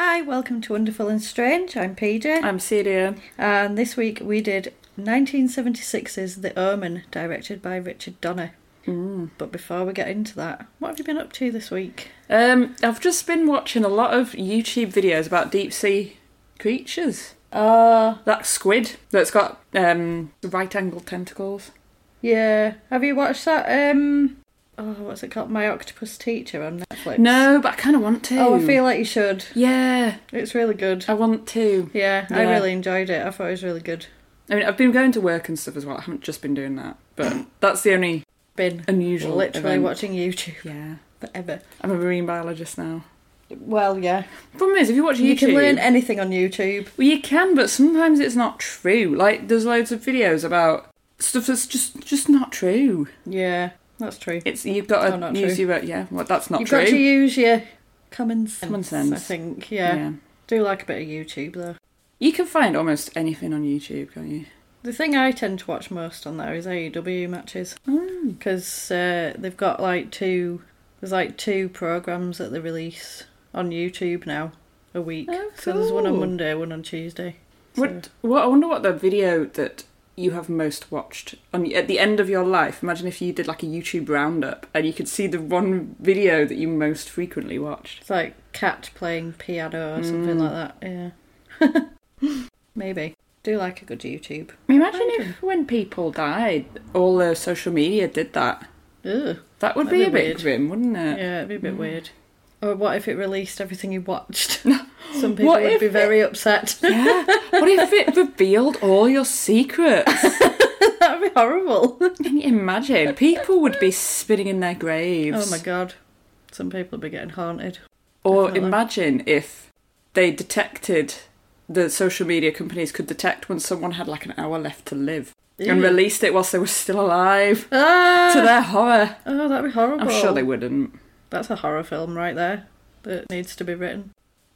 Hi, welcome to Wonderful and Strange. I'm PJ. I'm Celia. and this week we did 1976's The Omen, directed by Richard Donner. Mm. But before we get into that, what have you been up to this week? Um, I've just been watching a lot of YouTube videos about deep sea creatures. Uh, That squid that's got um, right angled tentacles. yeah. Have you watched that? Um, oh, what's it called? My Octopus Teacher on Netflix. No, but I kind of want to. Oh, I feel like you should. Yeah, It's really good. I want to. Yeah, I Yeah. really enjoyed it. I thought it was really good. I mean, I've been going to work and stuff as well. I haven't just been doing that, but that's the only Been unusual. literally event. watching YouTube Yeah, forever. I'm a marine biologist now. Well, yeah. Problem is, if you watch YouTube, You can learn anything on YouTube. Well, you can, but sometimes it's not true. Like, there's loads of videos about stuff that's just just not true. Yeah, that's true. It's you've got Oh, to not use true. your yeah. Well, that's not You've true. got to use your common sense. Common sense. I think. Yeah. Do like a bit of YouTube though. You can find almost anything on YouTube, can't you? The thing I tend to watch most on there is AEW matches Mm. because uh, they've got like two. There's like two programs that they release on YouTube now a week. Oh, So there's one on. Monday, one on Tuesday. So- What? What? I wonder what the video that you have most watched on at the end of your life. Imagine if you did like a YouTube roundup and you could see the one video that you most frequently watched. It's like cat playing piano or something Mm. like that. Yeah. Maybe. Do like a good YouTube. Imagine if when people died, all the social media did that. Ugh. That would That'd be be a bit weird. grim, wouldn't it? Yeah, it'd be a bit weird. Or what if it released everything you watched? Some people What would if be very upset. Yeah. what if it revealed all your secrets? That'd be horrible. Can you imagine? People would be spinning in their graves. oh my god. Some people would be getting haunted. Or Definitely. imagine if they detected the social media companies could detect when someone had like an hour left to live and Ew. released it whilst they were still alive. Ah! To their horror. Oh, that'd be horrible. I'm sure they wouldn't. That's a horror film right there that needs to be written.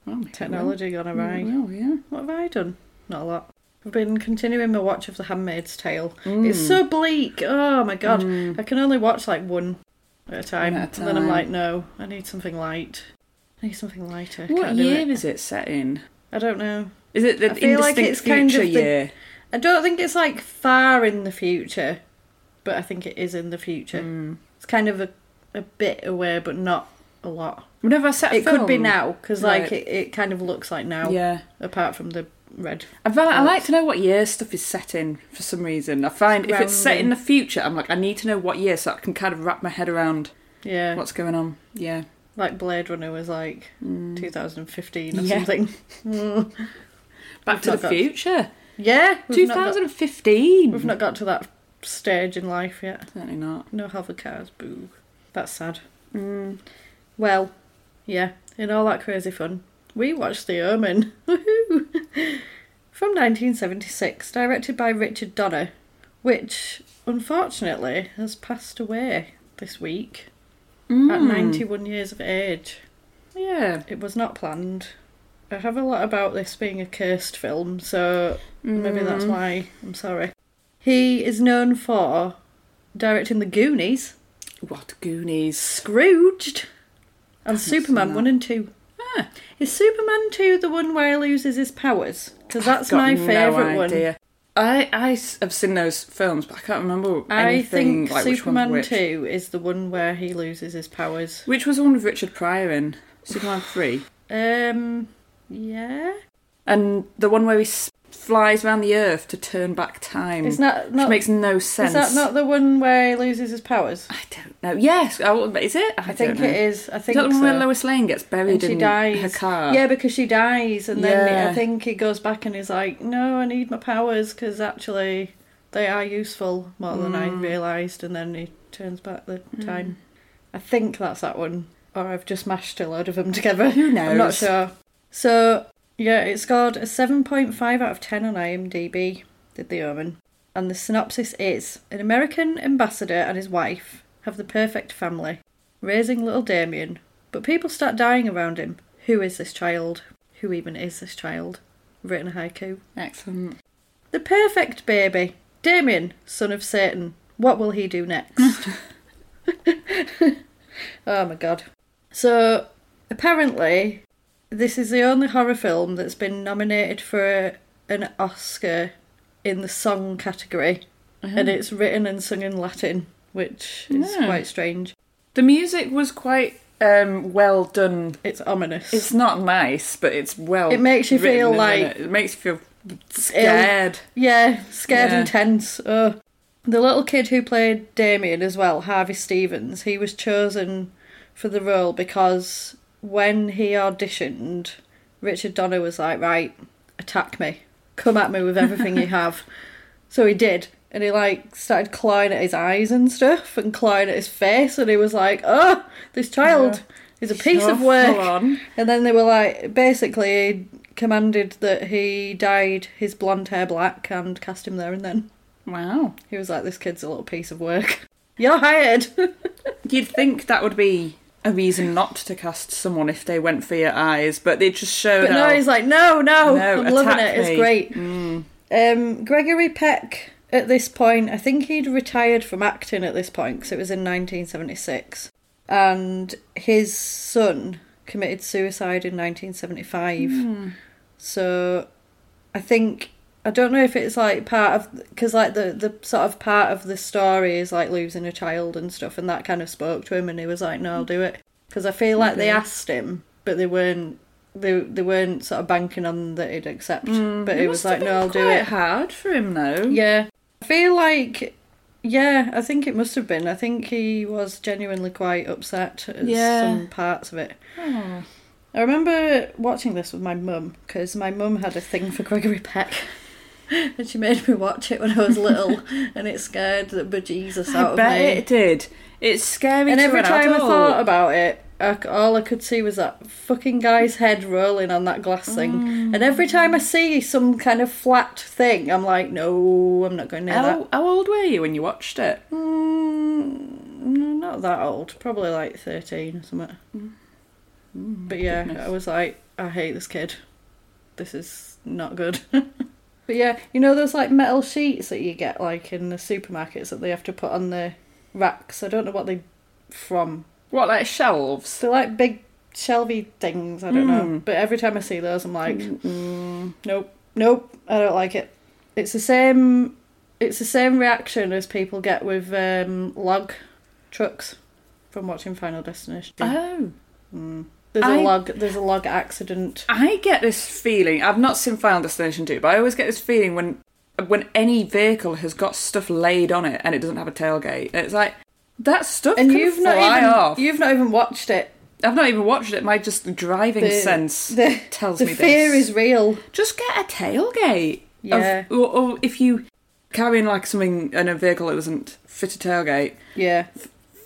Well, Technology gone awry. Well, yeah. What have I done? Not a lot. I've been continuing my watch of The Handmaid's Tale. Mm. It's so bleak. Oh my god. I can only watch like one at a time. At a And then I'm like, no, I need something light. I need something lighter. What year it. is it set in? I don't know. Is it the I feel like indistinct it's kind future of the- year? I don't think it's like far in the future, but I think it is in the future. Mm. It's kind of a a bit away, but not a lot. Whenever I set It could be now because like Right. it, it kind of looks like now. Yeah. Apart from the red. I, val- I like to know what year stuff is set in for some reason. I find if it's set in the future, I'm like, I need to know what year so I can kind of wrap my head around Yeah. what's going on. Yeah. Like Blade Runner was like 2015 or Mm. Yeah. something. Mm. Back We've to the got- future. Yeah. we've not got- 2015. We've not got to that stage in life yet. Certainly not. No hover cars, boo. That's sad. Mm. Well, yeah, in all that crazy fun, we watched The Omen. Woohoo! From 1976, directed by Richard Donner, which unfortunately has passed away this week at Mm. 91 years of age. Yeah. It was not planned. I have a lot about this being a cursed film, so maybe that's why I'm sorry. He is known for directing The Goonies, What Goonies? Scrooged, and Superman 1 and 2. Ah. Is Superman 2 the one where he loses his powers? Because that's Got my no favourite one. idea. I, I s- have seen those films, but I can't remember I anything think like which Superman one's which. 2 is the one where he loses his powers. Which was the one with Richard Pryor in? Superman 3? Um, yeah? And the one where he s- flies around the earth to turn back time. Is that which makes no sense. is that not the one where he loses his powers? I don't know. Yes. Oh, is it? I, I think know. it is. I Is think that the one so. where Lois Lane gets buried and she in dies. her car? Yeah, because she dies, and then Yeah. I think he goes back and he's like, "No, I need my powers because actually they are useful more than I Mm. realised." And then he turns back the time. I think that's that one, or I've just mashed a load of them together. Who knows? I'm not sure. So yeah, it scored a seven point five out of ten on IMDb. Did the Omen, and the synopsis is: an American ambassador and his wife have the perfect family, raising little Damien, but people start dying around him. Who is this child? Who even is this child? Written a haiku. Excellent. The perfect baby. Damien, son of Satan. What will he do next? oh my god. So, apparently, this is the only horror film that's been nominated for an Oscar in the song category. And it's written and sung in Latin, which is Yeah. quite strange. The music was quite um, well done. It's ominous. It's not nice, but it's well. It makes you written, feel like- it? it makes you feel scared. Yeah, scared Yeah. and tense. Oh. The little kid who played Damien as well, Harvey Stevens, he was chosen for the role because when he auditioned, Richard Donner was like, right, attack me. Come at me with everything you have. So he did. And he like started clawing at his eyes and stuff and clawing at his face and he was like, Oh, this child is a piece So of work. And then they were like, basically, he commanded that he dyed his blonde hair black and cast him there and then. Wow. He was like, this kid's a little piece of work. You're hired! You'd think that would be a reason not to cast someone if they went for your eyes, but they just showed. but no, he's like, no, no, No, I'm loving it, it's great. Mm. Um, Gregory Peck, at this point, I think he'd retired from acting at this point because it was in 1976. And his son committed suicide in 1975. Hmm. So I think. I don't know if it's like part of because like the the sort of part of the story is like losing a child and stuff, and that kind of spoke to him, and he was like, "No, I'll do it." Because I feel like they asked him, but they weren't they they weren't sort of banking on that he'd accept. Mm, but he was like, "No, I'll do it." Hard for him though. Yeah. I feel like, yeah, I think it must have been. I think he was genuinely quite upset at Yeah. some parts of it. Oh. I remember watching this with my mum because my mum had a thing for Gregory Peck. And she made me watch it when I was little, and it scared the bejesus out I of bet me. it did. It's scary. and to every an time I thought about it, I all I could see was that fucking guy's head rolling on that glass thing. Mm. And every time I see some kind of flat thing, I'm like, no, I'm not going near that. How, how old were you when you watched it? Mm, not that old. Probably like 13 or something. but yeah, goodness. I was like, I hate this kid. This is not good. but yeah, you know those like metal sheets that you get like in the supermarkets that they have to put on the racks? I don't know what they from. What, like shelves? They're like big shelvy things, I don't know. Mm. But every time I see those, I'm like, nope, nope, I don't like it. It's the same. It's the same reaction as people get with um, log trucks. from watching Final Destination. Oh. There's a I- log. There's a log accident. I get this feeling. I've not seen Final Destination 2, but I always get this feeling when when any vehicle has got stuff laid on it and it doesn't have a tailgate. It's like that stuff And can you've fly not even off. you've not even watched it. I've not even watched it. My just driving The- sense the, tells the me fear this. is real. just get a tailgate. of- Yeah. or, or if you carrying like something in a vehicle that doesn't fit a tailgate, Yeah.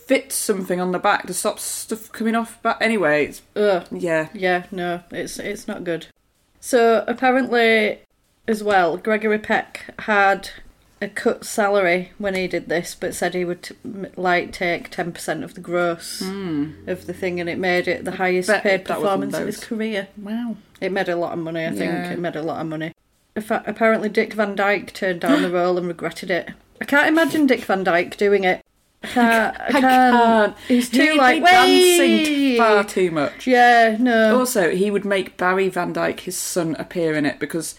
Fit something on the back to stop stuff coming off. But anyway, it's, Ugh. yeah. Yeah, no, it's it's not good. So apparently, as well, Gregory Peck had a cut salary when he did this, but said he would m- like take ten percent of the gross of the thing, and it made it the highest Hmm. bet paid that performance of his those. career. Wow. It made a lot of money, I think. Yeah. It made a lot of money. In fact, apparently, Dick Van Dyke turned down the role and regretted it. I can't imagine Dick Van Dyke doing it. I can't. I can't. He's too He'd like dancing far too much. Yeah, no. Also, he would make Barry Van Dyke, his son, appear in it because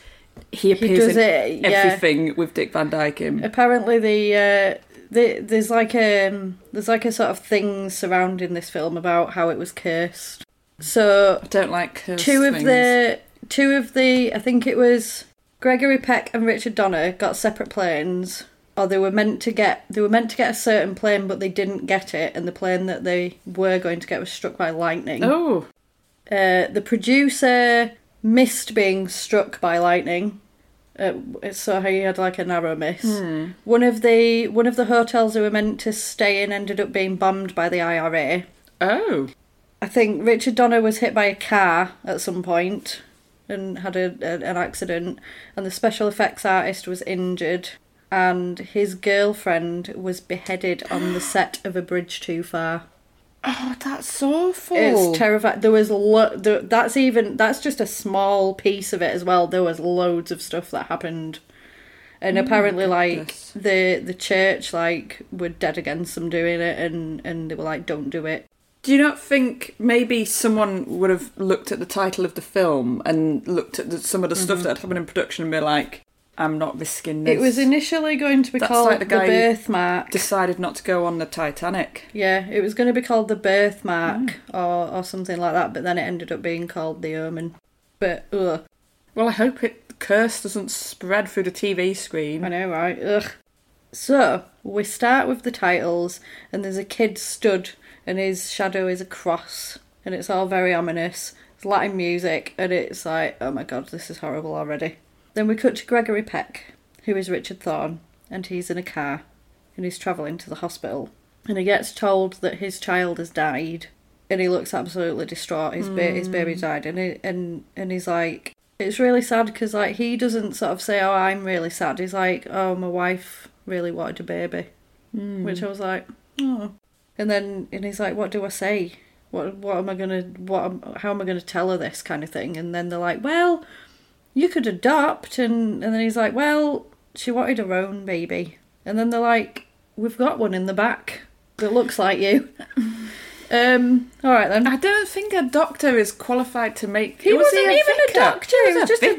he appears does in it, yeah. everything with Dick Van Dyke in. apparently the uh the, there's like a um, there's like a sort of thing surrounding this film about how it was cursed so I don't like cursed two of things. the two of the i think it was gregory peck and richard donner got separate planes or they were meant to get they were meant to get a certain plane but they didn't get it and the plane that they were going to get was struck by lightning Oh, uh, the producer missed being struck by lightning. Uh, so he had like a narrow miss. Hmm. One of the one of the hotels they were meant to stay in ended up being bombed by the IRA. oh, I think Richard Donner was hit by a car at some point and had a, a, an accident, and the special effects artist was injured, and his girlfriend was beheaded on the set of A Bridge Too Far. oh, that's awful. It's terrifying. There was lo- there, that's even that's just a small piece of it as well. There was loads of stuff that happened, and oh apparently, like the the church like were dead against them doing it, and and they were like, "Don't do it." Do you not think maybe someone would have looked at the title of the film and looked at the, some of the stuff mm-hmm. that had happened in production and be like, "I'm not risking this." It was initially going to be That's called like the, the birthmark. decided not to go on the Titanic. yeah, it was going to be called the birthmark Mm. or or something like that, but then it ended up being called the Omen. But ugh, Well, I hope it the curse doesn't spread through the TV screen. I know, right? Ugh. So we start with the titles, and there's a kid stood, and his shadow is a cross, and it's all very ominous. It's Latin music, and it's like, oh my god, this is horrible already. Then we cut to Gregory Peck, who is Richard Thorn, and he's in a car, and he's travelling to the hospital, and he gets told that his child has died, and he looks absolutely distraught. His ba- his baby hmm. died, and he, and and he's like, it's really sad because like he doesn't sort of say, "Oh, I'm really sad." He's like, "Oh, my wife really wanted a baby," hmm. which I was like, "Oh." And then and he's like, "What do I say? What what am I gonna what am, how am I gonna tell her this kind of thing?" And then they're like, "Well, you could adopt," and and then he's like, "Well, she wanted her own baby," and then they're like, "We've got one in the back that looks like you." um. All right then. I don't think a doctor is qualified to make. He was wasn't a even a doctor, He he was was just a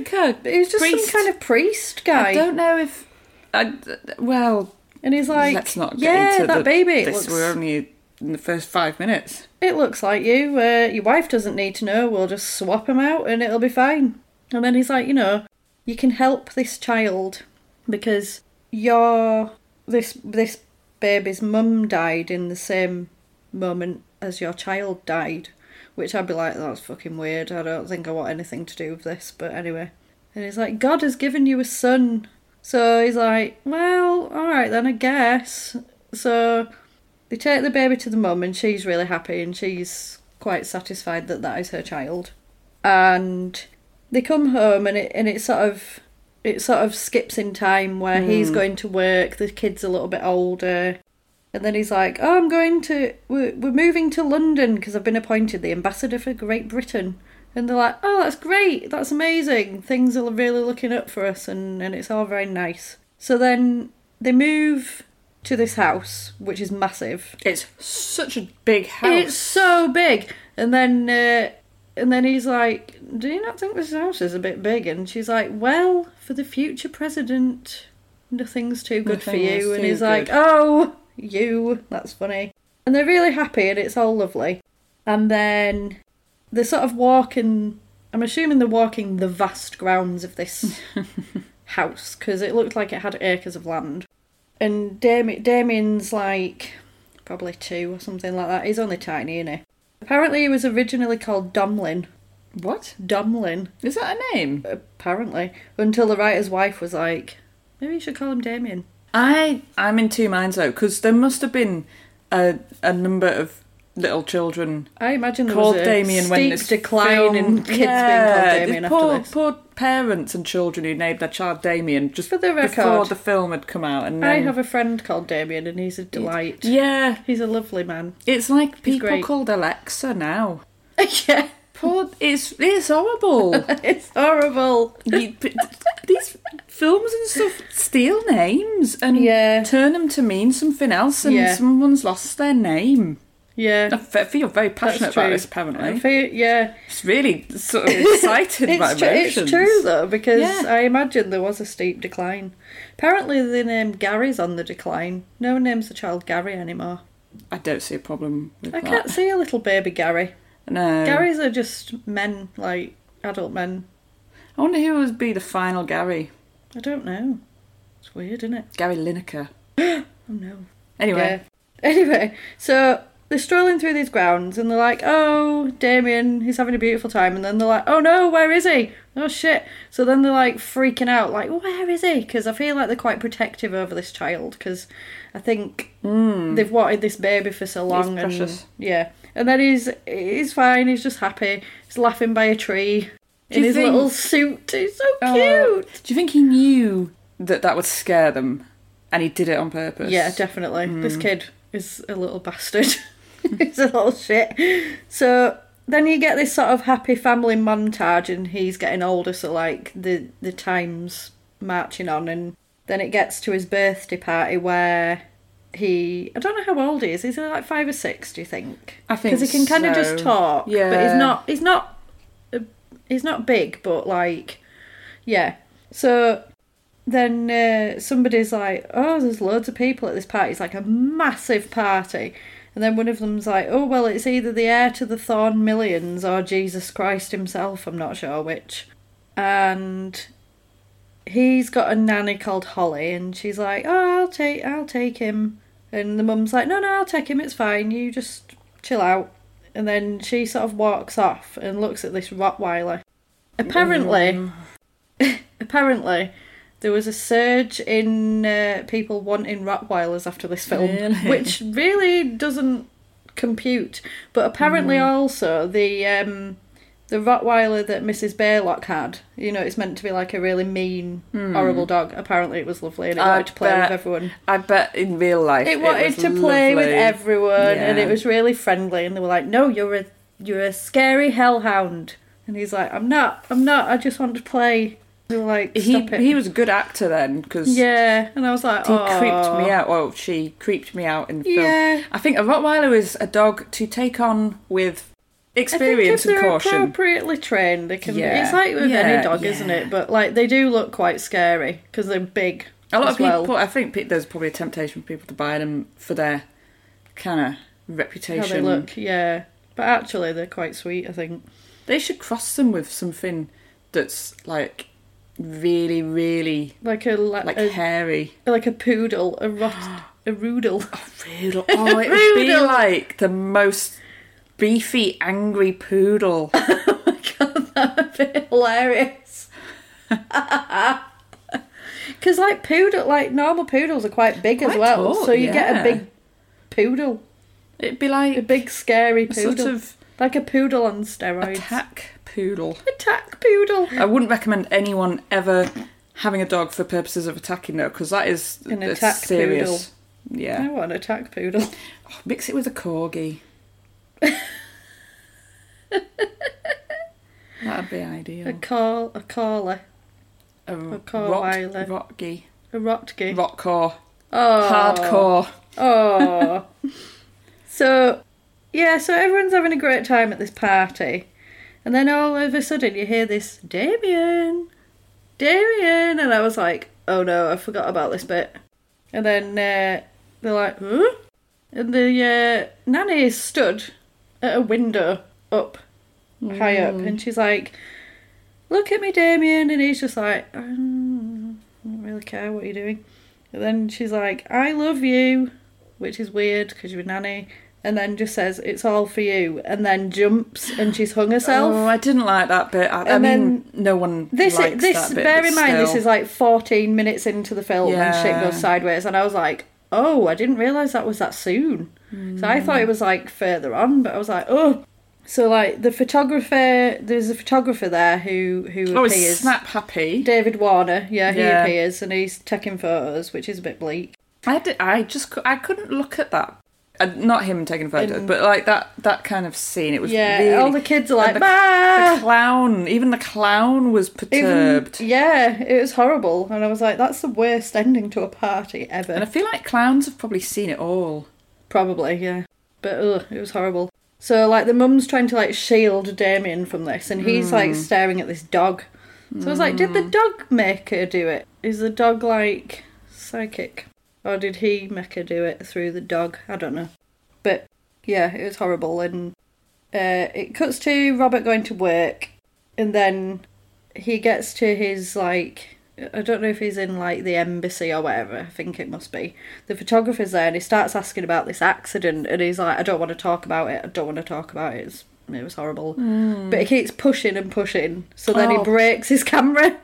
a- He was just priest. some kind of priest guy. I don't know if. I, well, And he's like, let's not get yeah, into that the, baby. This looks, we're only in the first five minutes. it looks like you. Uh, your wife doesn't need to know. We'll just swap him out and it'll be fine. And then he's like, you know, you can help this child because your this this baby's mum died in the same moment as your child died. Which I'd be like, that's fucking weird. I don't think I want anything to do with this. But anyway. And he's like, God has given you a son. So he's like, well, alright then, I guess. So they take the baby to the mum, and she's really happy, and she's quite satisfied that that is her child. And they come home, and it and it sort of it sort of skips in time where he's going to work. The kid's a little bit older, and then he's like, "Oh, I'm going to we're, we're moving to London because I've been appointed the ambassador for Great Britain." And they're like, "Oh, that's great! That's amazing! Things are really looking up for us, and and it's all very nice." So then they move to this house, which is massive. It's such a big house. It's so big. And then uh, and then he's like, "Do you not think this house is a bit big?" And she's like, "Well, for the future president, nothing's too good for Nothing is you." And he's like, "Oh, you, that's funny." and they're really happy, and it's all lovely. And then they're sort of walking. I'm assuming they're walking the vast grounds of this house because it looked like it had acres of land. And Dami- Damien's like probably two or something like that. He's only tiny, isn't he? Apparently, he was originally called Domlin. What? Domlin, Is that a name? apparently, until the writer's wife was like, maybe you should call him Damien. I I'm in two minds though because there must have been a a number of little children I imagine there called was a Damien when steep this decline film, in kids being called Damien poor, after this. Poor parents and children who named their child Damien just For the record, before the film had come out. And I have a friend called Damien, and he's a delight. yeah, He's a lovely man. it's like people called Alexa now. yeah, Poor, it's it's horrible. it's horrible. You- these films and stuff steal names and Yeah. turn them to mean something else, and Yeah. someone's lost their name. Yeah, I feel very passionate about this. Apparently, feel- yeah, it's really sort of excited by it's, tru- it's true though because Yeah. I imagine there was a steep decline. Apparently, the name Gary's on the decline. No one names the child Gary anymore. I don't see a problem with I that. can't see a little baby Gary. No, Garys are just men, like adult men. I wonder who would be the final Gary. I don't know. It's weird, isn't it? Gary Lineker. Oh no. Anyway, Yeah. Anyway, so they're strolling through these grounds and they're like, oh, Damien, he's having a beautiful time. And then they're like, oh no, where is he? Oh shit. So then they're like freaking out, like, where is he? Because I feel like they're quite protective over this child because I think they've wanted this baby for so long. and precious. Yeah. And then he's he's fine, he's just happy. He's laughing by a tree in his think- little suit. He's so Oh, cute. do you think he knew that that would scare them, and he did it on purpose? Yeah, definitely. This Hmm. kid is a little bastard. A little shit. So then you get this sort of happy family montage, and he's getting older, so like the the time's marching on, and then it gets to his birthday party where he I don't know how old he is. Is he like five or six? Do you think? I think because he can kind of just so. talk. but he's not. He's not. uh, He's not big, but like, yeah. So then uh, somebody's like, "Oh, there's loads of people at this party. It's like a massive party." And then one of them's like, "Oh, well, it's either the heir to the Thorn Millions or Jesus Christ himself. I'm not sure which." And he's got a nanny called Holly, and she's like, "Oh, I'll take, I'll take him." And the mum's like, "No, no, I'll take him. It's fine. You just chill out." And then she sort of walks off and looks at this Rottweiler. Apparently, apparently, there was a surge in uh, people wanting Rottweilers after this film, Really? which really doesn't compute. But apparently, Mm. also the um, the Rottweiler that Mrs. Baylock had, you know, it's meant to be like a really mean, horrible dog. Apparently, it was lovely and it. I wanted to play with everyone. I bet in real life It wanted was to play with lovely. everyone, and it was really friendly. And they were like, "No, you're a you're a scary hellhound." And he's like, "I'm not. I'm not. I just want to play." Like, He it." he was a good actor then because yeah, and I was like, he "Oh, creeped me out. Well, she creeped me out in the film. Yeah. I think a Rottweiler is a dog to take on with I experience think if and they're caution. appropriately trained, they can. Yeah. It's like with Yeah, any dog, isn't it? But like they do look quite scary because they're big. A lot of people, well. I think there's probably a temptation for people to buy them for their kind of How reputation. they look, yeah. But actually, they're quite sweet. I think. They should cross them with something that's like really, really Like a like, like a, hairy. like a poodle, a rot, a roodle. Poodle. Oh, it would be like the most beefy, angry poodle. Oh God, that'd be hilarious. Because like poodle, like normal poodles are quite big as well, tall, so you get a big poodle, It'd be like a big scary a poodle, sort of like a poodle on steroids. attack poodle. Attack poodle. I wouldn't recommend anyone ever having a dog for purposes of attacking though, because that is An attack serious. I Yeah, want an attack poodle. Oh, mix it with a corgi. That'd be ideal. A call, a caller, A, a rot, Corweiler. rotgy, a rotki. rotcore, oh, hardcore. Oh. so, yeah, so everyone's having a great time at this party. And then all of a sudden you hear this, Damien, Damien. And I was like, oh no, I forgot about this bit. And then uh, they're like, huh? and the uh, nanny is stood at a window up high up, and she's like, "Look at me, Damien," and he's just like, "Mm, "I don't really care what you're doing." And then she's like, "I love you," which is weird because you're a nanny. And then just says, "It's all for you," and then jumps and she's hung herself. Oh, I didn't like that bit. I, I And mean, no one This, likes this, that bit. bear in mind, this is like 14 minutes into the film and shit goes sideways, and I was like, oh, I didn't realise that was that soon. So I thought it hmm. was like further on, but I was like, oh. So like the photographer, there's a photographer there who who Oh, appears. Snap Happy. David Warner, yeah, he Yeah. appears and he's taking photos, which is a bit bleak. I did, I just I couldn't look at that. Uh, not him taking photos, In- but like that that kind of scene. It was Yeah, really, all the kids are and like, the, "Bah!" the clown. Even the clown was Even- perturbed. yeah, it was horrible, and I was like, that's the worst ending to a party ever. And I feel like clowns have probably seen it all. Probably, yeah. But ugh, it was horrible. So like the mum's trying to like shield Damien from this, and he's like staring at this dog. So I was like, did the dog make her do it? Is the dog like psychic, or did he make her do it through the dog? I don't know. But yeah, it was horrible, and uh, it cuts to Robert going to work, and then he gets to his like I don't know if he's in like the embassy or whatever. I think it must be. The photographer's there and he starts asking about this accident and he's like, I don't want to talk about it. I don't want to talk about it. It's, it was horrible. But he keeps pushing and pushing. So then he Oh. breaks his camera.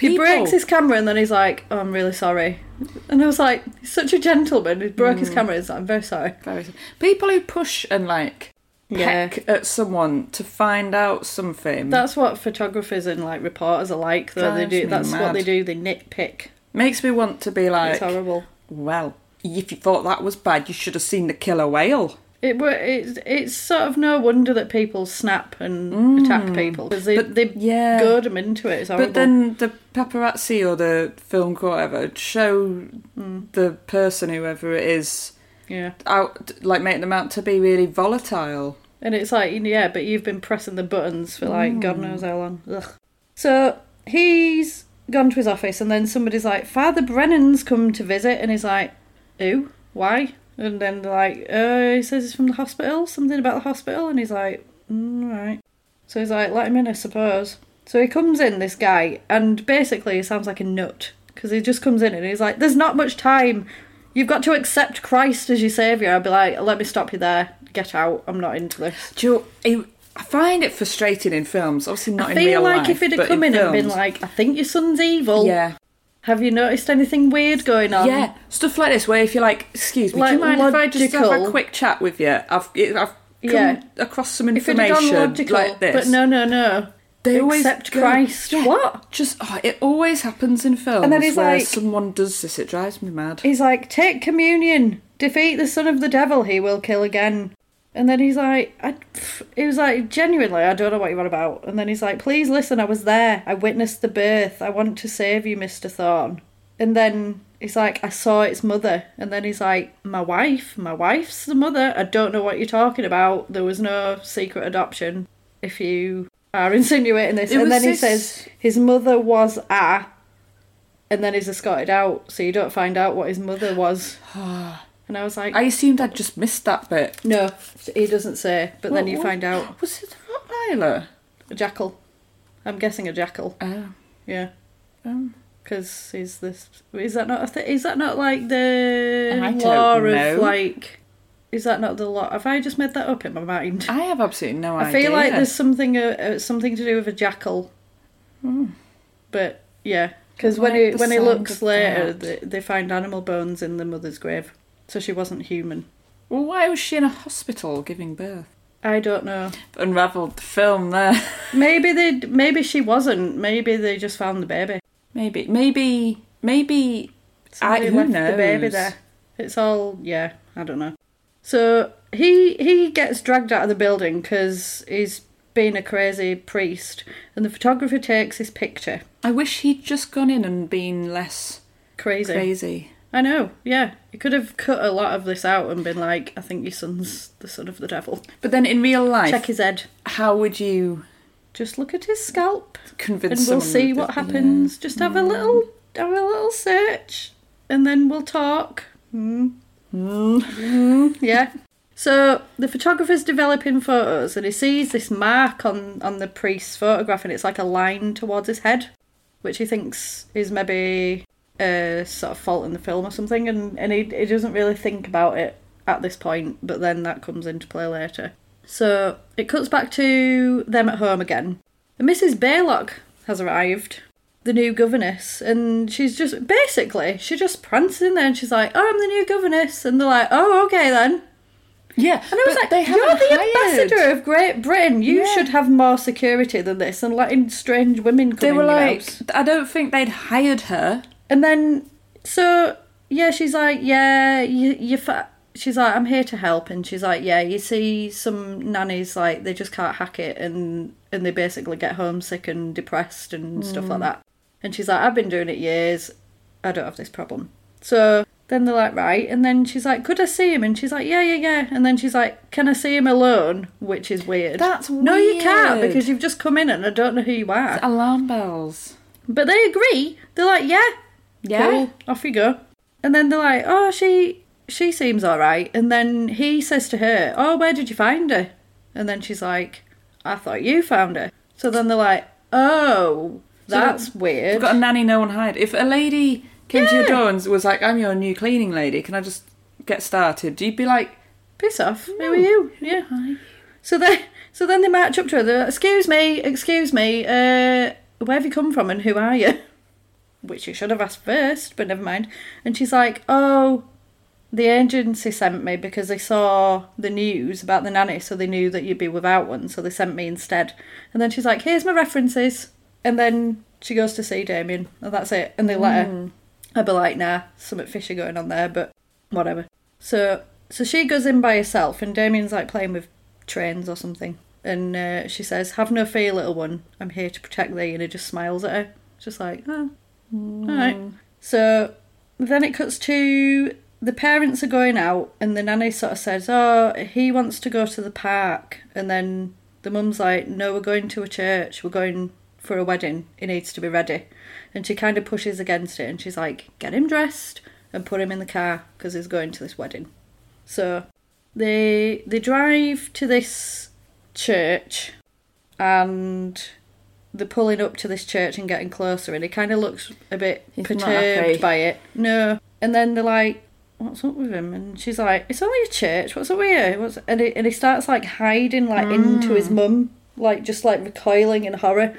He breaks his camera and then he's like, oh, I'm really sorry. And I was like, he's such a gentleman. He broke his mm. camera. He's like, I'm very sorry. Very- sorry. People who push and like Yeah. peck at someone to find out something That's what photographers and like reporters are like. Though they do. That's what they do. They nitpick. makes me want to be like, It's horrible. well, if you thought that was bad, you should have seen the killer whale. It were it's it's sort of no wonder that people snap and attack people because they Mm. But, they yeah. goad them into it. But then the paparazzi or the film crew whatever show Mm. the person, whoever it is, yeah, out like make them out to be really volatile. and it's like yeah, but you've been pressing the buttons for like God Mm. knows how long. Ugh. So he's gone to his office, and then somebody's like, "Father Brennan's come to visit," and he's like, "Who? Why?" And then they're like, "Uh, he says he's from the hospital. Something about the hospital," and he's like, mm, "Right." So he's like, "Let him in, I suppose." So he comes in, this guy, and basically he sounds like a nut because he just comes in and he's like, "There's not much time. You've got to accept Christ as your savior." I'd be like, "Let me stop you there. Get out. I'm not into this." Do you, I- I find it frustrating in films. Obviously, not I in feel real like life. if he'd have come in, and been like, "I think your son's evil. yeah, Have you noticed anything weird going on?" yeah, stuff like this, where if you're like, "Excuse me, do you Like mind if I just have a logical- quick chat with you? I've I've come Yeah. across some If it had information gone logical, like this." but no, no, no. They always accept go- Christ. Yeah. What? Just oh, it always happens in films And then he's where like- someone does this. It drives me mad. He's like, "Take communion. Defeat the son of the devil. He will kill again." And then he's like, I, he was like, genuinely, I don't know what you're on about. And then he's like, please listen, I was there. I witnessed the birth. I want to save you, Mr. Thorn. And then he's like, I saw its mother. And then he's like, my wife? My wife's the mother? I don't know what you're talking about. There was no secret adoption. If you are insinuating this. It and then he this- says, his mother was a. And then he's escorted out, so you don't find out what his mother was. Ah. And I was like, I assumed I'd just missed that bit. no, he doesn't say. But then What- you what- find out Was it a Rottweiler? a jackal. I'm guessing a jackal. Oh. Yeah, Um, because he's this. Is that not a th- Is that not like the I don't law know. of like? Is that not the law? Have I just made that up in my mind? I have absolutely no idea. I idea. feel like there's something uh, uh, something to do with a jackal. But yeah, because when like he the when he sound looks of later, that. they, they find animal bones in the mother's grave, so she wasn't human. Well, why was she in a hospital giving birth? I don't know. Unravelled the film there. Maybe they maybe she wasn't. Maybe they just found the baby. maybe, maybe, maybe. Somebody I, who left knows? the baby there. It's all yeah. I don't know. So he he gets dragged out of the building because he's been a crazy priest, and the photographer takes his picture. I wish he'd just gone in and been less Crazy. crazy. I know. Yeah, you could have cut a lot of this out and been like, I think your son's the son of the devil. But then in real life, Check his head. how would you Just look at his scalp, convince and we'll someone see that- what happens. Just have a mm. little have a little search, and then we'll talk. Hmm. Yeah. So the photographer's developing photos and he sees this mark on, on the priest's photograph and it's like a line towards his head, which he thinks is maybe a sort of fault in the film or something and, and he, he doesn't really think about it at this point, but then that comes into play later. So it cuts back to them at home again. And Mrs. Baylock has arrived, the new governess, and she's just basically she just prances in there and she's like, "Oh, I'm the new governess," and they're like, "Oh, okay then." Yeah, And I was like, "You're the hired- ambassador of Great Britain. You Yeah. should have more security than this and letting strange women come They in were like, house." I don't think they'd hired her. And then, so yeah, she's like, yeah, you, you. Fa-. She's like, I'm here to help, and she's like, yeah, you see, some nannies like they just can't hack it, and and they basically get homesick and depressed and stuff like hmm. that. And she's like, I've been doing it years. I don't have this problem. So then they're like, right, and then she's like, could I see him? And she's like, yeah, yeah, yeah. And then she's like, can I see him alone? Which is weird. That's weird. No, you can't because you've just come in and I don't know who you are. Alarm bells. But they agree. They're like, yeah, Yeah. cool, off you go. And then they're like, oh, she she seems all right. And then he says to her, oh, where did you find her? And then she's like, I thought you found her. So then they're like, oh, that's weird. You've got a nanny no one hired. If a lady came to your door and was like, I'm your new cleaning lady, can I just get started? Do You'd be like, Piss off. Who are you? Yeah. So then, so then they match up to her. They're like, excuse me, excuse me. Uh, where have you come from and who are you? Which you should have asked first, but never mind. And she's like, oh, the agency sent me because they saw the news about the nanny, so they knew that you'd be without one, so they sent me instead. And then she's like, here's my references. And then she goes to see Damien, and that's it. And they let her. I'd be like, nah, something fishy going on there, but whatever. So so she goes in by herself, and Damien's like playing with trains or something. And uh, she says, "Have no fear, little one. I'm here to protect thee." And he just smiles at her, just like, "Oh, all right." Mm. So then it cuts to the parents are going out, and the nanny sort of says, "Oh, he wants to go to the park," and then the mum's like, "No, we're going to a church. We're going for a wedding. He needs to be ready." And she kind of pushes against it, and she's like, "Get him dressed and put him in the car because he's going to this wedding." So they they drive to this church, and they're pulling up to this church and getting closer, and he kind of looks a bit He's perturbed by it. No, and then they're like, "What's up with him?" And she's like, "It's only a church. What's up with you?" What's... And he, and he starts like hiding like into his mum, like just like recoiling in horror.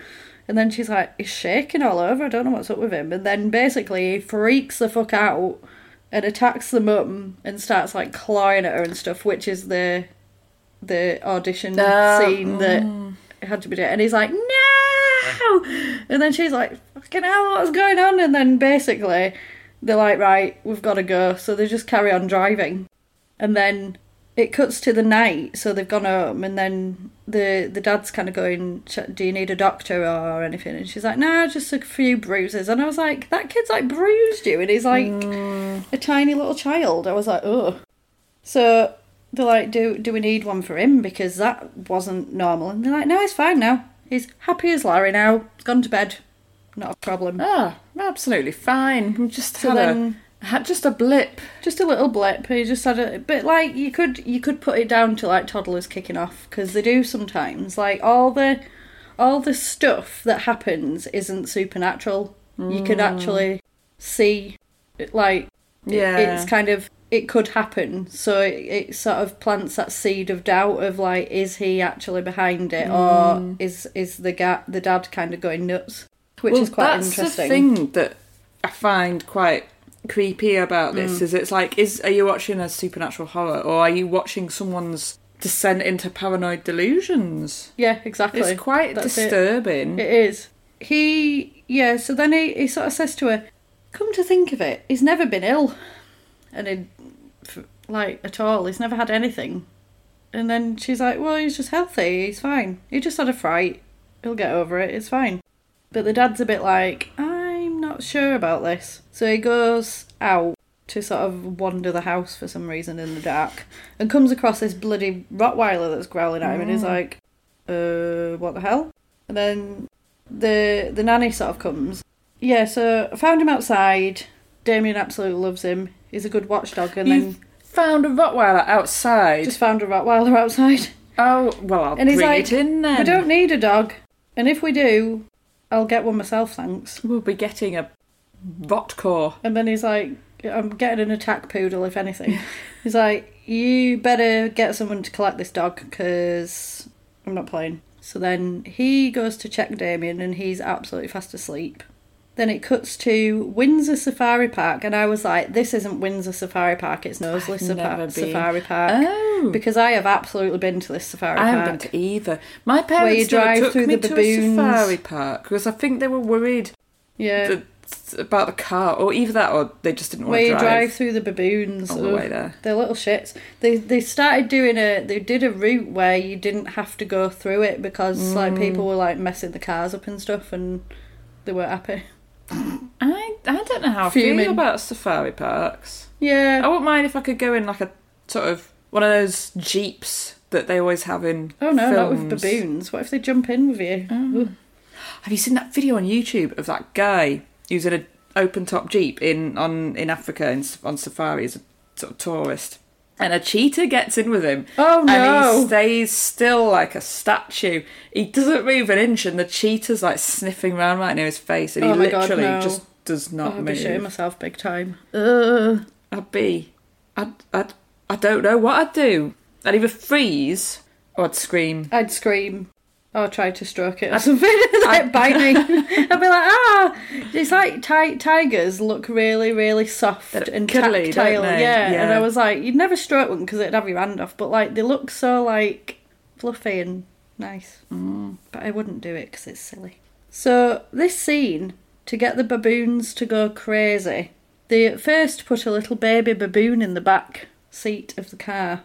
And then she's like, he's shaking all over. I don't know what's up with him. And then basically he freaks the fuck out and attacks the mum and starts like clawing at her and stuff, which is the the audition Ah, scene that it had to be done. And he's like, no! And then she's like, fucking hell, what's going on? And then basically they're like, right, we've got to go. So they just carry on driving. And then it cuts to the night, so they've gone home, and then the the dad's kind of going, "Do you need a doctor or anything?" And she's like, "No, just a few bruises." And I was like, "That kid's like bruised you," and he's like mm. a tiny little child. I was like, "Oh." So they're like, "Do do we need one for him because that wasn't normal?" And they're like, "No, he's fine now. He's happy as Larry now. He's gone to bed. Not a problem." ah, absolutely fine. We just So had then- a had just a blip. just a little blip. He just had a but like you could you could put it down to like toddlers kicking off because they do sometimes. Like all the all the stuff that happens isn't supernatural. You can actually see it, like it- Yeah. it's kind of it could happen. So it, it sort of plants that seed of doubt of like is he actually behind it or is is the ga- the dad kind of going nuts, which well, is quite that's interesting. the thing that I find quite creepy about this Mm. is it's like is are you watching a supernatural horror or are you watching someone's descent into paranoid delusions? Yeah, exactly. It's quite That's it. disturbing. It is. He, yeah, so then he, he sort of says to her, Come to think of it, he's never been ill. And he, f- like, at all, he's never had anything. And then she's like, Well, he's just healthy, he's fine. He just had a fright, he'll get over it, it's fine. But the dad's a bit like, I'm not sure about this. So he goes out to sort of wander the house for some reason in the dark and comes across this bloody Rottweiler that's growling at him and he's like, uh, what the hell? And then the the nanny sort of comes. Yeah, so I found him outside. Damien absolutely loves him. He's a good watchdog, and then found a Rottweiler outside. Just found a Rottweiler outside. oh, well, I'll And he's bring like, it in then. We don't need a dog. And if we do, I'll get one myself, thanks. We'll be getting a Rotcore. And then he's like, I'm getting an attack poodle, if anything. he's like, you better get someone to collect this dog because I'm not playing. So then he goes to check Damien and he's absolutely fast asleep. Then it cuts to Windsor Safari Park, and I was like, "This isn't Windsor Safari Park; it's Knowsley Safa- Safari Park." Oh. because I have absolutely been to this safari I park. haven't been to either. My parents you never drive took through me the to baboons. a safari park because I think they were worried yeah, that, about the car, or either that, or they just didn't want to drive. where to you drive. drive through the baboons. all the way there. They're little shits. They they started doing a they did a route where you didn't have to go through it because like Mm. people were like messing the cars up and stuff, and they weren't happy. I I don't know how I feel about safari parks. Yeah, I wouldn't mind if I could go in like a sort of one of those jeeps that they always have in. Oh no, not with baboons. What if they jump in with you? Oh. Ugh. Have you seen that video on YouTube of that guy who's in an open top jeep in on in Africa in, on safari as a sort of tourist, and a cheetah gets in with him. Oh, And no. he stays still like a statue. He doesn't move an inch, and the cheetah's like sniffing around right near his face, and he Oh God, literally no. just does not I'd be shitting move. myself big time. Ugh. I'd be, I'd, I'd, I don't know what I'd do. I'd either freeze or I'd scream. I'd scream or try to stroke it or something. like bite me. I'd be like, ah! It's like ti- tigers look really, really soft They're and cuddly, don't tactile. they? Yeah. Yeah. and I was like, you'd never stroke one because it'd have your hand off, but like they look so like fluffy and nice. Mm. But I wouldn't do it because it's silly. So this scene to get the baboons to go crazy, they at first put a little baby baboon in the back seat of the car.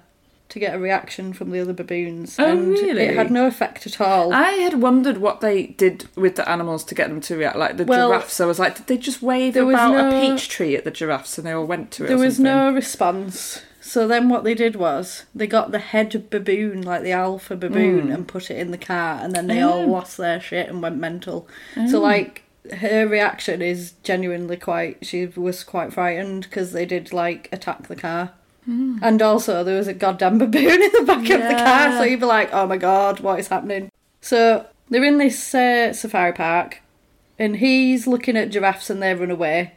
To get a reaction from the other baboons, Oh, and really? it had no effect at all. I had wondered what they did with the animals to get them to react. Like the Well, giraffes, I was like, did they just wave there was about no- a peach tree at the giraffes and they all went to it? There was no response. So then what they did was they got the head baboon, like the alpha baboon, Hmm. and put it in the car, and then they all Oh. lost their shit and went mental. So like her reaction is genuinely quite. She was quite frightened because they did like attack the car. And also, there was a goddamn baboon in the back of the car, so you'd be like, oh my god, what is happening? So, they're in this uh, safari park, and he's looking at giraffes and they run away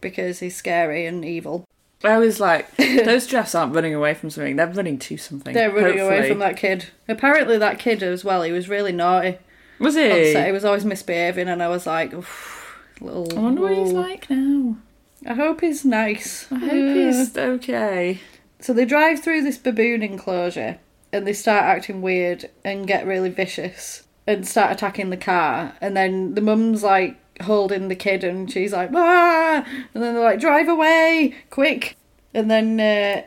because he's scary and evil. I was like, those giraffes aren't running away from something; they're running to something. They're running away from that kid. Apparently, that kid as well, he was really naughty. Was he? set. He was always misbehaving, and I was like, Oof, little. I wonder what he's like now. I hope he's nice. I hope he's okay. So they drive through this baboon enclosure and they start acting weird and get really vicious and start attacking the car. And then the mum's like holding the kid and she's like, ah! And then they're like, drive away, quick. And then uh,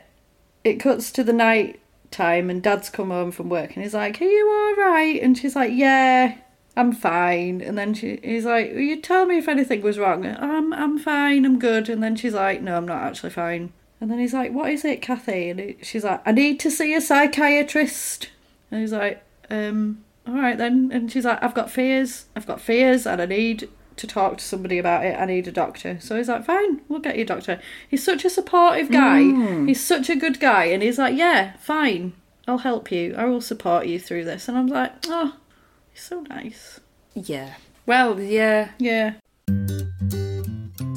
it cuts to the night time and dad's come home from work and he's like, are you alright? And she's like, yeah. I'm fine, and then she, he's like, "Will you tell me if anything was wrong?" I'm, I'm fine, I'm good. And then she's like, "No, I'm not actually fine." And then he's like, "What is it, Kathy?" And he, she's like, "I need to see a psychiatrist." And he's like, "Um, all right then." And she's like, "I've got fears. I've got fears, and I need to talk to somebody about it. I need a doctor." So he's like, "Fine, we'll get you a doctor." He's such a supportive guy. He's such a good guy, and he's like, "Yeah, fine, I'll help you. I will support you through this." And I'm like, "Oh, so nice." Yeah. Well, yeah. Yeah.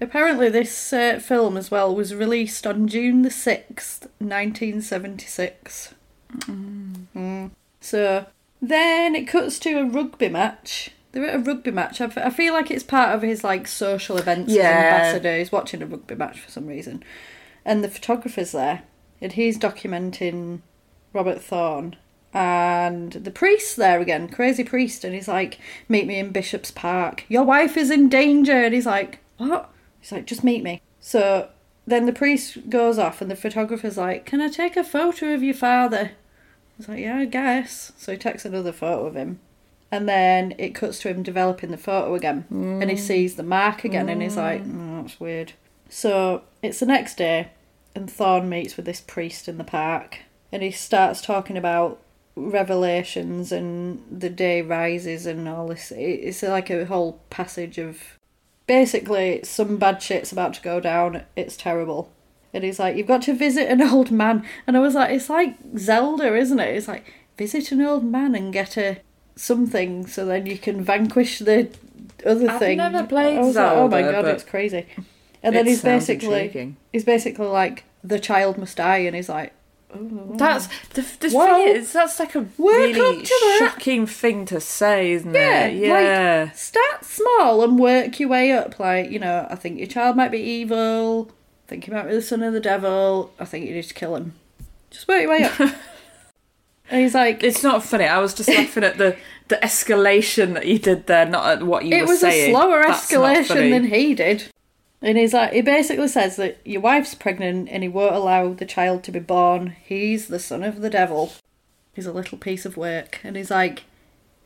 Apparently, this uh, film as well was released on June the 6th, 1976. Mm. So then it cuts to a rugby match. They're at a rugby match. I, f- I feel like it's part of his like social events as Yeah. ambassador. He's watching a rugby match for some reason. And the photographer's there. And he's documenting Robert Thorn. And the priest's there again, crazy priest, and he's like, Meet me in Bishop's Park. Your wife is in danger. And he's like, What? He's like, Just meet me. So then the priest goes off, and the photographer's like, Can I take a photo of your father? He's like, Yeah, I guess. So he takes another photo of him. And then it cuts to him developing the photo again. And he mm. sees the mark again, and he's like, oh, That's weird. So it's the next day, and Thorn meets with this priest in the park, and he starts talking about revelations and the day rises and all this. It's like a whole passage of basically some bad shit's about to go down. It's terrible. And he's like, You've got to visit an old man. And I was like, It's like Zelda, isn't it? It's like, visit an old man and get a something so then you can vanquish the other I've thing. never played I was like, oh my god, it's crazy. And then he's basically intriguing. he's basically like the child must die, and he's like, That's the, the Well, thing is that's like a really shocking thing to say, isn't Yeah, it? Yeah. like start small and work your way up. Like you know, I think your child might be evil. I think he might be the son of the devil. I think you need to kill him. Just work your way up. and he's like, it's not funny. I was just laughing at the the escalation that you did there, not at what you it was saying. a slower That's escalation than he did. And he's like, he basically says that your wife's pregnant and he won't allow the child to be born. He's the son of the devil. He's a little piece of work. And he's like,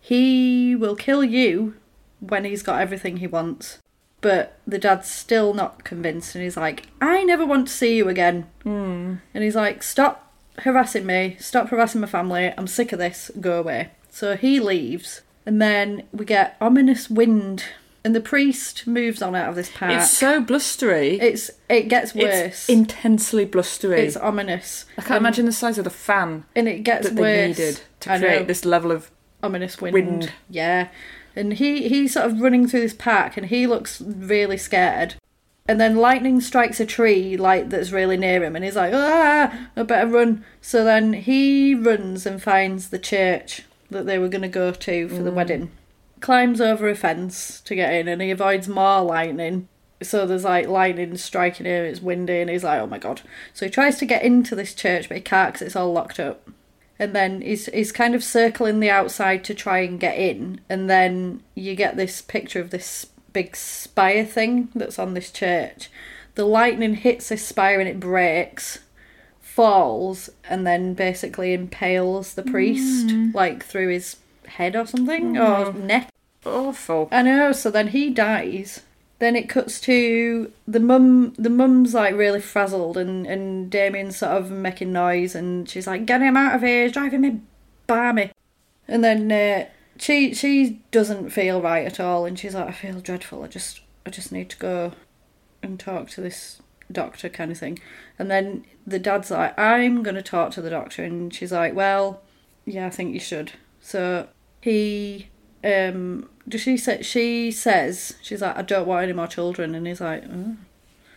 he will kill you when he's got everything he wants. But the dad's still not convinced. And he's like, I never want to see you again. Hmm. And he's like, stop harassing me. Stop harassing my family. I'm sick of this. Go away. So he leaves. And then we get ominous wind. And the priest moves on out of this park. It's so blustery. It's it gets worse. It's intensely blustery. It's ominous. I can't imagine the size of the fan And it gets that they needed to create this level of. ominous wind. wind. Yeah. And he he's sort of running through this park and he looks really scared. And then lightning strikes a tree like that's really near him and he's like, Ah I better run. So then he runs and finds the church that they were gonna go to for the wedding. Climbs over a fence to get in and he avoids more lightning. So there's like lightning striking him, it's windy, and he's like, oh my god. So he tries to get into this church, but he can't because it's all locked up and then he's he's kind of circling the outside to try and get in and then you get this picture of this big spire thing that's on this church the lightning hits this spire and it breaks falls and then basically impales the priest mm. like through his head or something or mm-hmm. neck Awful. I know. So then he dies. Then it cuts to the mum. The mum's like really frazzled, and and Damien's sort of making noise, and she's like, "Get him out of here! He's driving me barmy." And then uh, she she doesn't feel right at all, and she's like, "I feel dreadful. I just I just need to go and talk to this doctor, kind of thing." And then the dad's like, "I'm gonna talk to the doctor," and she's like, "Well, yeah, I think you should." So he um she say she says she's like I don't want any more children and he's like oh.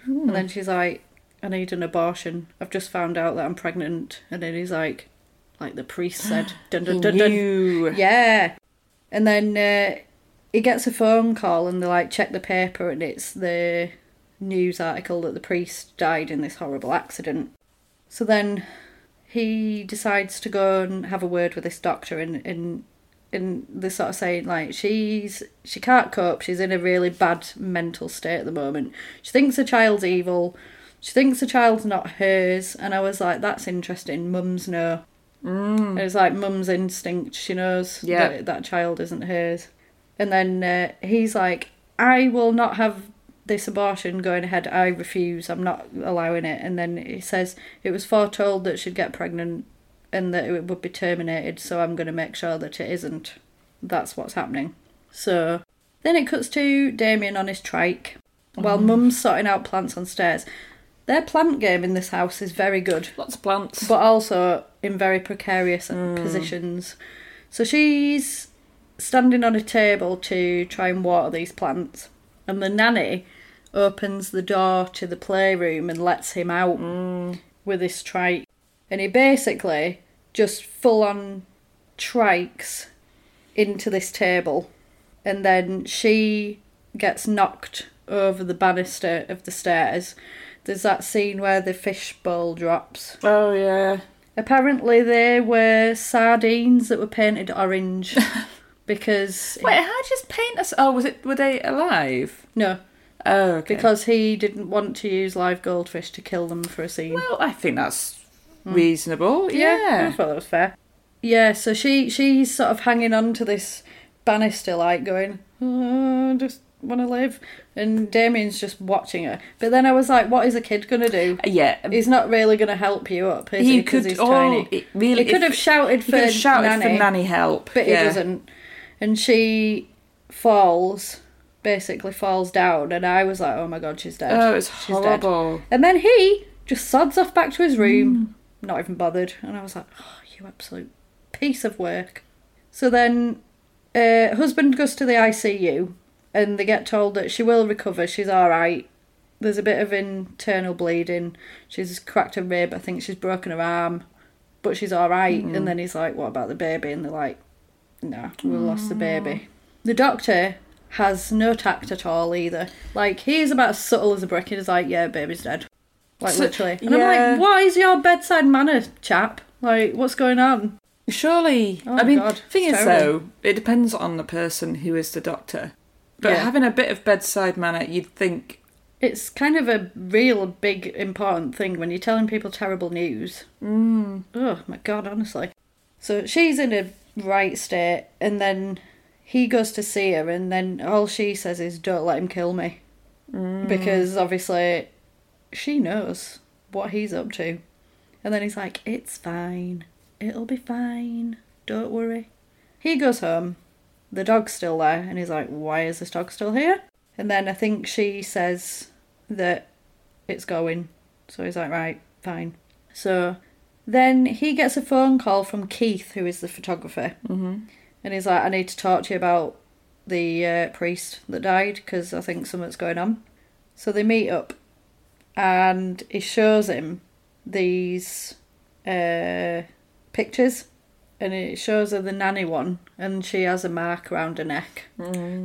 and then she's like I need an abortion. I've just found out that I'm pregnant. And then he's like like the priest said dun dun dun dun. yeah. And then uh, he gets a phone call and they like check the paper and it's the news article that the priest died in this horrible accident. So then he decides to go and have a word with this doctor and and and they're sort of saying like she's she can't cope she's in a really bad mental state at the moment. She thinks the child's evil she thinks the child's not hers. And i was like that's interesting mums know. Mm. it's like mum's instinct she knows Yeah. that that child isn't hers. And then uh, he's like i will not have this abortion going ahead. I refuse. I'm not allowing it. And then he says it was foretold that she'd get pregnant and that it would be terminated, so I'm going to make sure that it isn't. That's what's happening. So then it cuts to Damien on his trike while mm-hmm. Mum's sorting out plants on stairs. Their plant game in this house is very good, Lots of plants. but also in very precarious mm. positions. So she's standing on a table to try and water these plants, and the nanny opens the door to the playroom and lets him out mm. with his trike. And he basically just full on trikes into this table. And then she gets knocked over the banister of the stairs. There's that scene where the fish bowl drops. Oh yeah. Apparently, there were sardines that were painted orange because Wait, how did you just paint us? Oh, was it? Were they alive? no, Oh, okay. because he didn't want to use live goldfish to kill them for a scene. well, I think that's Mm. reasonable. I Yeah. thought that was fair. Yeah, so she she's sort of hanging on to this banister, like going, oh, I just want to live, and Damien's just watching her. But then I was like, what is a kid gonna do? Uh, yeah. He's not really going to help you up, is he? he could. he's oh, tiny. it really. He could have shouted for have shouted nanny, for nanny help, but yeah. he doesn't. And she falls, basically falls down, and I was like, oh my god, she's dead. Oh, it's she's dead. horrible. And then he just sods off back to his room, mm. Not even bothered. And I was like, oh, you absolute piece of work. So then, uh, husband goes to the ICU, and they get told that she will recover. She's all right. There's a bit of internal bleeding. She's cracked her rib. I think she's broken her arm, but she's all right. And then he's like, "What about the baby?" And they're like, "No, we lost the baby." The doctor has no tact at all either. Like he's about as subtle as a brick. He's like, "Yeah, baby's dead." Like So- literally. And I'm yeah. like, "What is your bedside manner, chap? Like, what's going on?" Surely, Oh, I mean, God, thing it's is though, it depends on the person who is the doctor. But Yeah. having a bit of bedside manner, you'd think, It's kind of a real big important thing when you're telling people terrible news. Mm. Oh my god, honestly. So she's in a right state, and then he goes to see her, and then all she says is, "Don't let him kill me," because obviously she knows what he's up to. And then he's like, "It's fine. It'll be fine. Don't worry." He goes home. The dog's still there, and he's like, "Why is this dog still here?" And then I think she says that it's going. So he's like, right, fine. So then he gets a phone call from Keith, who is the photographer. Mm-hmm. And he's like, I need to talk to you about the uh, priest that died because I think something's going on. So they meet up and he shows him these uh, pictures. And it shows her the nanny one, and she has a mark around her neck.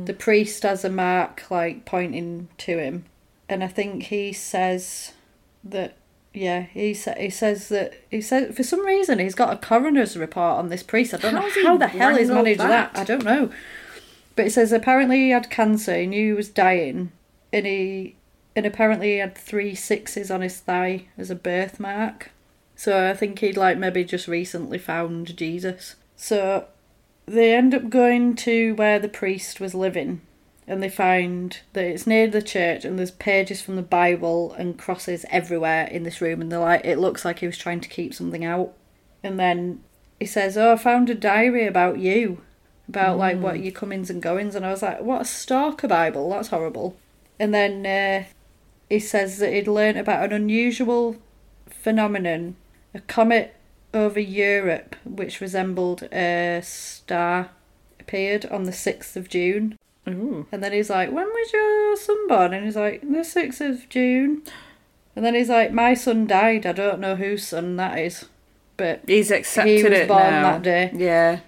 The priest has a mark like pointing to him, and I think he says that yeah he sa- he says that he says for some reason he's got a coroner's report on this priest. I don't How's know how the hell he's managed that? that? I don't know, but he says apparently he had cancer. He knew he was dying, and he and apparently he had three sixes on his thigh as a birthmark. So I think he'd like maybe just recently found Jesus. So they end up going to where the priest was living and they find that it's near the church and there's pages from the Bible and crosses everywhere in this room and they're like it looks like he was trying to keep something out. And then he says, Oh, I found a diary about you. About like what your comings and goings and I was like, What a stalker Bible, that's horrible. And then uh, he says that he'd learnt about an unusual phenomenon, a comet over Europe which resembled a star appeared on the 6th of June. ooh, And then he's like, When was your son born? And he's like, The 6th of June. And then he's like, My son died. I don't know whose son that is. But he's accepted he was it born now. that day. Yeah,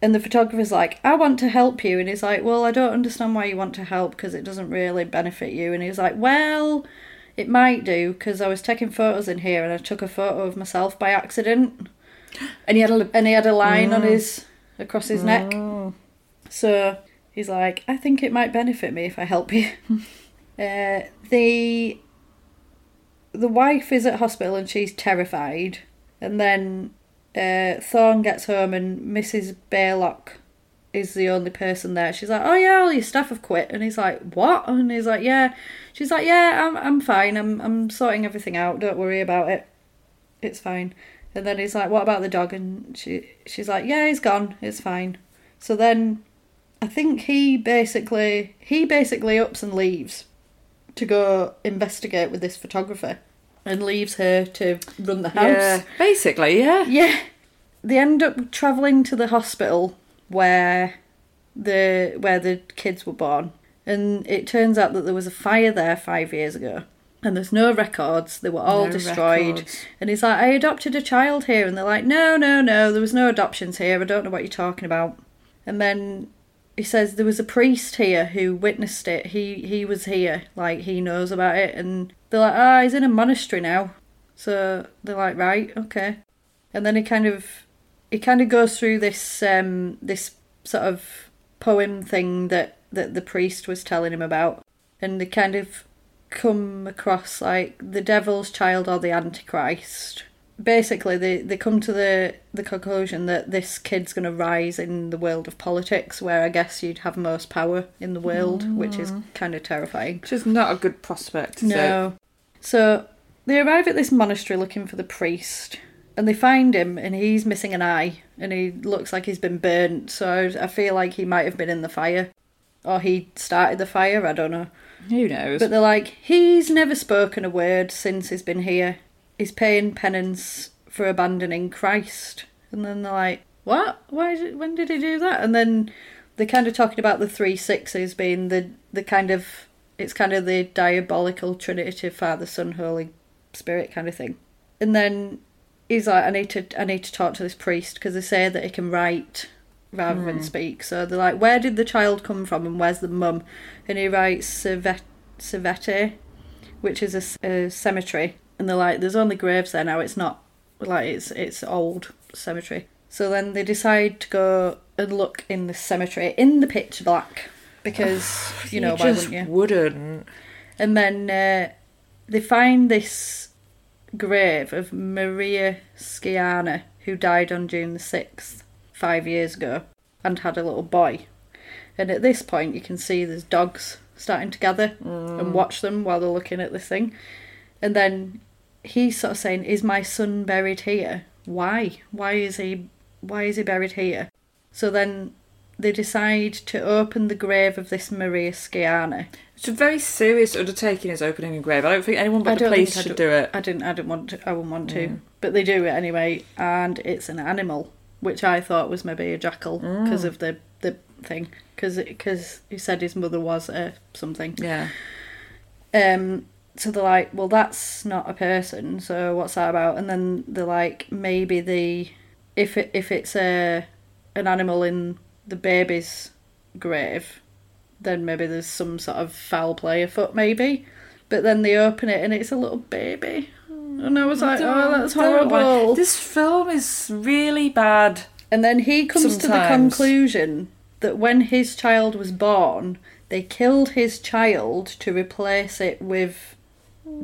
And the photographer's like, I want to help you. And he's like, Well, I don't understand why you want to help because it doesn't really benefit you. And he's like, Well, it might do because I was taking photos in here and I took a photo of myself by accident. and he had a. And he had a line on his, across his neck. Oh. So he's like, I think it might benefit me if I help you. uh, the the wife is at hospital and she's terrified, and then uh, Thorn gets home and Mrs. Baylock is the only person there. She's like, "Oh yeah, all your staff have quit," and he's like, "What?" And he's like, "Yeah." She's like, "Yeah, I'm I'm fine. I'm I'm sorting everything out. Don't worry about it. It's fine." And then he's like, "What about the dog?" And she she's like, "Yeah, he's gone. It's fine." So then I think he basically he basically ups and leaves to go investigate with this photographer and leaves her to run the house. Yeah, basically, yeah. Yeah. They end up travelling to the hospital where the where the kids were born. And it turns out that there was a fire there five years ago. And there's no records. They were all No destroyed. records. And he's like, I adopted a child here. And they're like, no, no, no, there was no adoptions here. I don't know what you're talking about. And then he says there was a priest here who witnessed it. He he was here, like he knows about it. And they're like, ah, he's in a monastery now. So they're like, right, okay. And then he kind of he kind of goes through this um this sort of poem thing that that the priest was telling him about, and they kind of come across like the devil's child or the antichrist. Basically, they, they come to the, the conclusion that this kid's going to rise in the world of politics, where I guess you'd have most power in the world, which is mm. kind of terrifying. Which is not a good prospect. No. So they arrive at this monastery looking for the priest, and they find him, and he's missing an eye, and he looks like he's been burnt. So I feel like he might have been in the fire, or he started the fire. I don't know. Who knows? But they're like, he's never spoken a word since he's been here. He's paying penance for abandoning Christ. And then they're like, what? Why? Did, when did he do that? And then they're kind of talking about the three sixes being the the kind of it's kind of the diabolical Trinity of Father, Son, Holy Spirit kind of thing. And then he's like, I need to I need to talk to this priest because they say that he can write rather than hmm. speak. So they're like, where did the child come from and where's the mum? And he writes Civete, which is a cemetery. And they're like, there's only graves there now. It's not like it's it's old cemetery. So then they decide to go and look in the cemetery in the pitch black because you know why wouldn't you? wouldn't. And then uh, they find this grave of Maria Sciana, who died on June the 6th, five years ago, and had a little boy. And at this point, you can see there's dogs starting to gather and watch them while they're looking at this thing. And then he's sort of saying, Is my son buried here? Why? Why is he why is he buried here? So then they decide to open the grave of this Maria Sciana. It's a very serious undertaking is opening a grave. I don't think anyone but the police should do- it. I didn't. I didn't want to. I wouldn't want to. But they do it anyway, and it's an animal, which I thought was maybe a jackal because of the the thing. Because because he said his mother was a something. Yeah. Um. So they're like, well, that's not a person. So what's that about? And then they're like, maybe the if it if it's a an animal in the baby's grave, then maybe there's some sort of foul play afoot, maybe. But then they open it and it's a little baby, and I was like, oh, that's horrible. This film is really bad. And then he comes to the conclusion that when his child was born, they killed his child to replace it with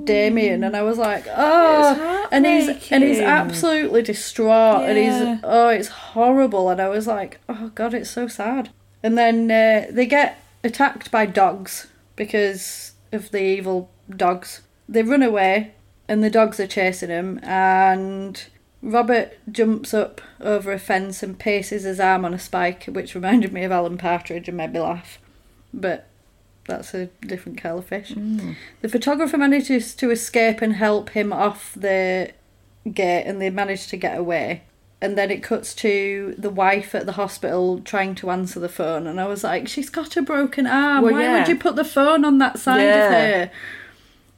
Damien, and I was like, oh, and he's and he's absolutely distraught, and he's oh, it's horrible, and I was like, oh god, it's so sad. And then uh, they get attacked by dogs because of the evil dogs. They run away, and the dogs are chasing him, and Robert jumps up over a fence and paces his arm on a spike, which reminded me of Alan Partridge and made me laugh. But that's a different kettle of fish. Mm. The photographer manages to escape and help him off the gate, and they manage to get away. And then it cuts to the wife at the hospital trying to answer the phone, and I was like, "She's got a broken arm. Well, Why yeah. would you put the phone on that side Yeah. of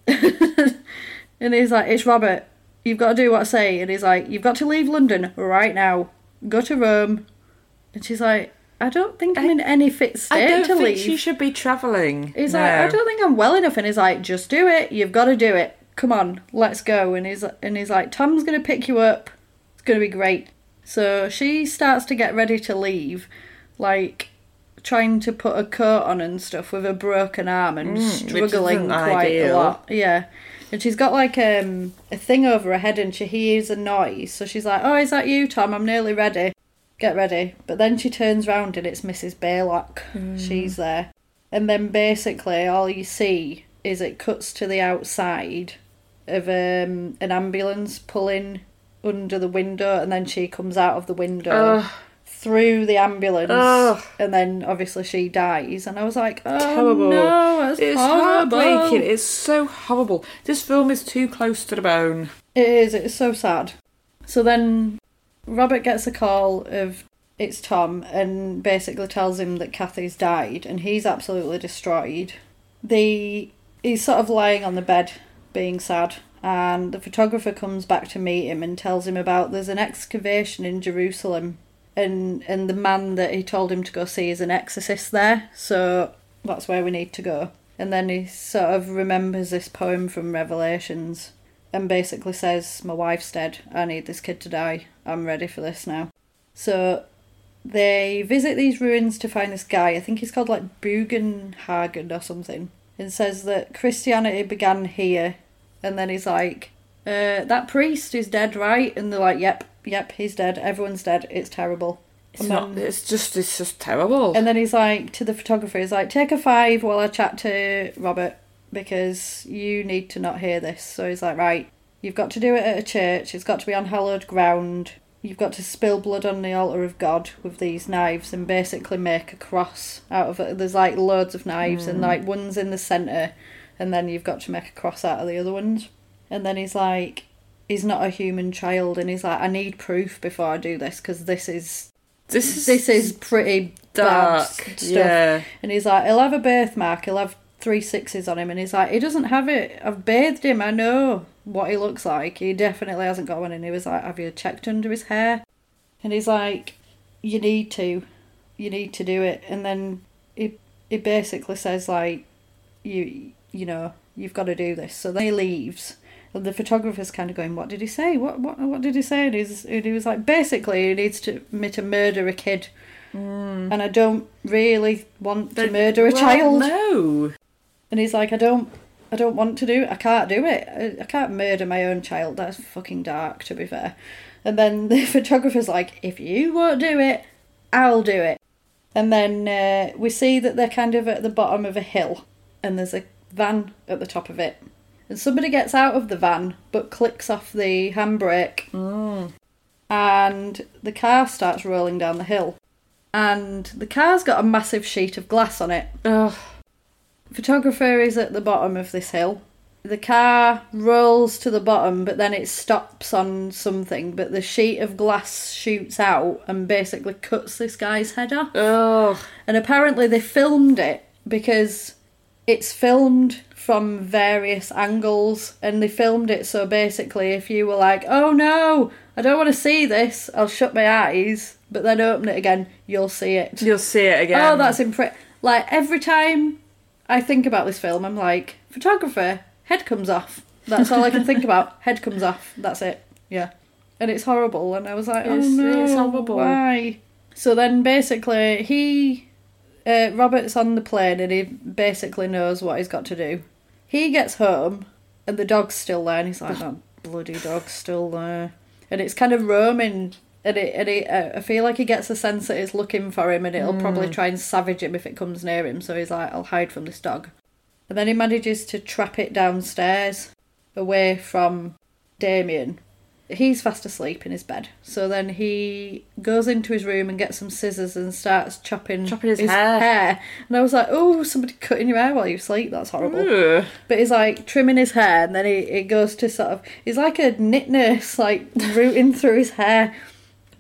her?" and he's like, "It's Robert. You've got to do what I say." And he's like, "You've got to leave London right now. Go to Rome." And she's like, "I don't think I'm in any fit state I don't to think leave." she should be travelling. He's no. like, I don't think I'm well enough, and he's like, just do it. You've got to do it. Come on, let's go. And he's and he's like, Tom's gonna pick you up. It's gonna be great. So she starts to get ready to leave, like trying to put a coat on and stuff with a broken arm and Mm, struggling quite a lot. Yeah. And she's got like um, a thing over her head and she hears a noise. So she's like, Oh, is that you, Tom? I'm nearly ready. Get ready. But then she turns round and it's Mrs. Baylock. She's there. And then basically all you see is it cuts to the outside of um, an ambulance pulling under the window and then she comes out of the window Ugh. through the ambulance Ugh. and then obviously she dies and I was like, Oh Terrible. no, It's horrible. heartbreaking. It's so horrible. This film is too close to the bone. It is, it's so sad. So then Robert gets a call of it's Tom and basically tells him that Kathy's died and he's absolutely destroyed. The he's sort of lying on the bed being sad and the photographer comes back to meet him and tells him about there's an excavation in Jerusalem and and the man that he told him to go see is an exorcist there so that's where we need to go and then he sort of remembers this poem from revelations and basically says my wife's dead. I need this kid to die. I'm ready for this now. So they visit these ruins to find this guy. I think he's called like bugenhagen or something and says that christianity began here. And then he's like uh, that priest is dead right? And they're like yep yep he's dead. Everyone's dead. It's terrible. It's And not. It's just. It's just terrible. and then he's like to the photographer, he's like, take a five while I chat to Robert because you need to not hear this. So he's like, right, you've got to do it at a church. It's got to be on hallowed ground. You've got to spill blood on the altar of God with these knives and basically make a cross out of it. There's like loads of knives and hmm. like one's in the centre, and then you've got to make a cross out of the other ones. And then he's like, he's not a human child, and he's like, I need proof before I do this because this is this is this is pretty dark. stuff. Yeah. And he's like, he'll have a birthmark, he'll have three sixes on him, and he's like, he doesn't have it. I've bathed him, I know what he looks like. He definitely hasn't got one. And he was like, have you checked under his hair? And he's like, you need to, you need to do it. And then he he basically says like, you you know, you've got to do this. So then he leaves. And the photographer's kind of going, "What did he say? What what what did he say?" And, he's, and he was like, "Basically, he needs to to murder a kid, hmm. and I don't really want to murder a Well, child." No. And he's like, "I don't, I don't want to do it. I can't do it. I, I can't murder my own child. That's fucking dark, to be fair." And then the photographer's like, "If you won't do it, I'll do it." And then uh, we see that they're kind of at the bottom of a hill, and there's a van at the top of it. And somebody gets out of the van but clicks off the handbrake, and the car starts rolling down the hill. And the car's got a massive sheet of glass on it. Ugh. Photographer is at the bottom of this hill. The car rolls to the bottom, but then it stops on something. But the sheet of glass shoots out and basically cuts this guy's head off. Ugh. And apparently they filmed it because it's filmed from various angles and they filmed it so basically if you were like, oh no, I don't want to see this, I'll shut my eyes, but then open it again, you'll see it. You'll see it again. Oh, that's impre Like every time I think about this film, I'm like, photographer, head comes off. That's all I can think about. Head comes off. That's it. Yeah. And it's horrible. And I was like, oh It's- no, it's horrible. why? So then basically, he, uh, Robert's on the plane and he basically knows what he's got to do. He gets home and the dog's still there and he's like, that bloody dog's still there. And it's kind of roaming. And, it, and it, uh, I feel like he gets a sense that it's looking for him and it'll probably try and savage him if it comes near him. So he's like, I'll hide from this dog. And then he manages to trap it downstairs away from Damien. He's fast asleep in his bed. So then he goes into his room and gets some scissors and starts chopping, Chopping his hair. And I was like, oh, somebody cutting your hair while you sleep. That's horrible. Ugh. But he's like trimming his hair, and then he, he goes to sort of. He's like a knit nurse, like rooting through his hair.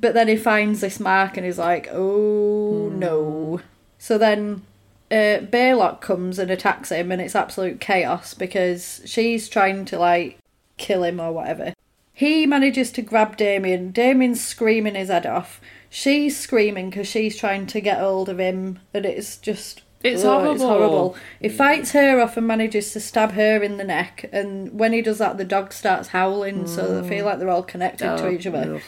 But then he finds this mark, and he's like, oh hmm. no. So then uh, Baylock comes and attacks him, and it's absolute chaos because she's trying to like kill him or whatever. He manages to grab Damien. Damien's screaming his head off. She's screaming because she's trying to get hold of him, and it's just It's oh, It's horrible. horrible. He hmm. fights her off and manages to stab her in the neck, and when he does that, the dog starts howling, so they feel hmm. like they're all connected to Oh, each other.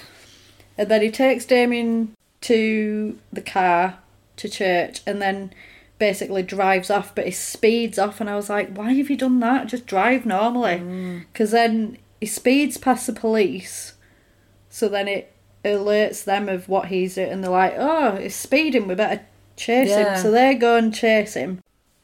Uh, and then he takes Damien to the car to church, and then basically drives off. But he speeds off, and I was like, "Why have you done that? Just drive normally." Mm. Because then he speeds past the police, so then it alerts them of what he's doing, and they're like, "Oh, he's speeding. We better chase Yeah. him." So they go and chase him.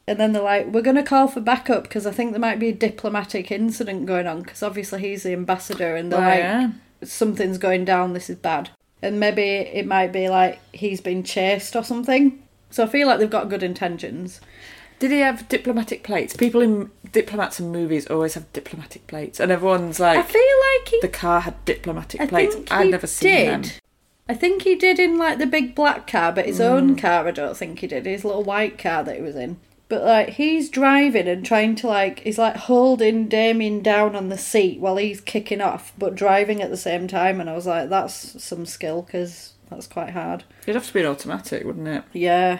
And then they're like, we're going to call for backup because I think there might be a diplomatic incident going on because obviously he's the ambassador and they're Oh, like, yeah. Something's going down, this is bad. And maybe it might be like he's been chased or something. So I feel like they've got good intentions. Did he have diplomatic plates? People in diplomats in movies always have diplomatic plates, and everyone's like, I feel like he. the car had diplomatic I plates. he never seen did. them. I think he did in like the big black car, but his Mm. own car I don't think he did. His little white car that he was in. But like he's driving and trying to like he's like holding Damien down on the seat while he's kicking off, but driving at the same time. And I was like, that's some skill because that's quite hard. It'd have to be an automatic, wouldn't it? Yeah,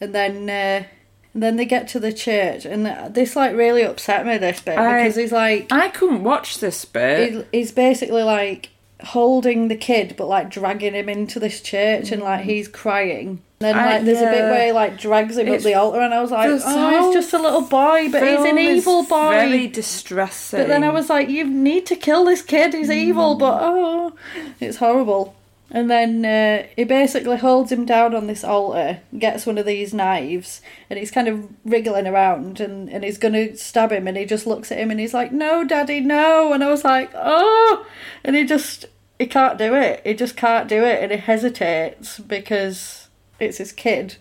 and then uh, and then they get to the church, and this like really upset me this bit I- because he's like I couldn't watch this bit. he- he's basically like holding the kid but like dragging him into this church and like he's crying then I- like there's a bit where he like drags him up the altar and I was like oh he's just a little boy but he's an evil boy Very distressing. but then I was like you need to kill this kid he's evil but oh it's horrible and then uh, he basically holds him down on this altar, gets one of these knives, and he's kind of wriggling around and, and he's going to stab him. And he just looks at him and he's like, No, daddy, no. And I was like, Oh. And he just, he can't do it. He just can't do it. And he hesitates because it's his kid.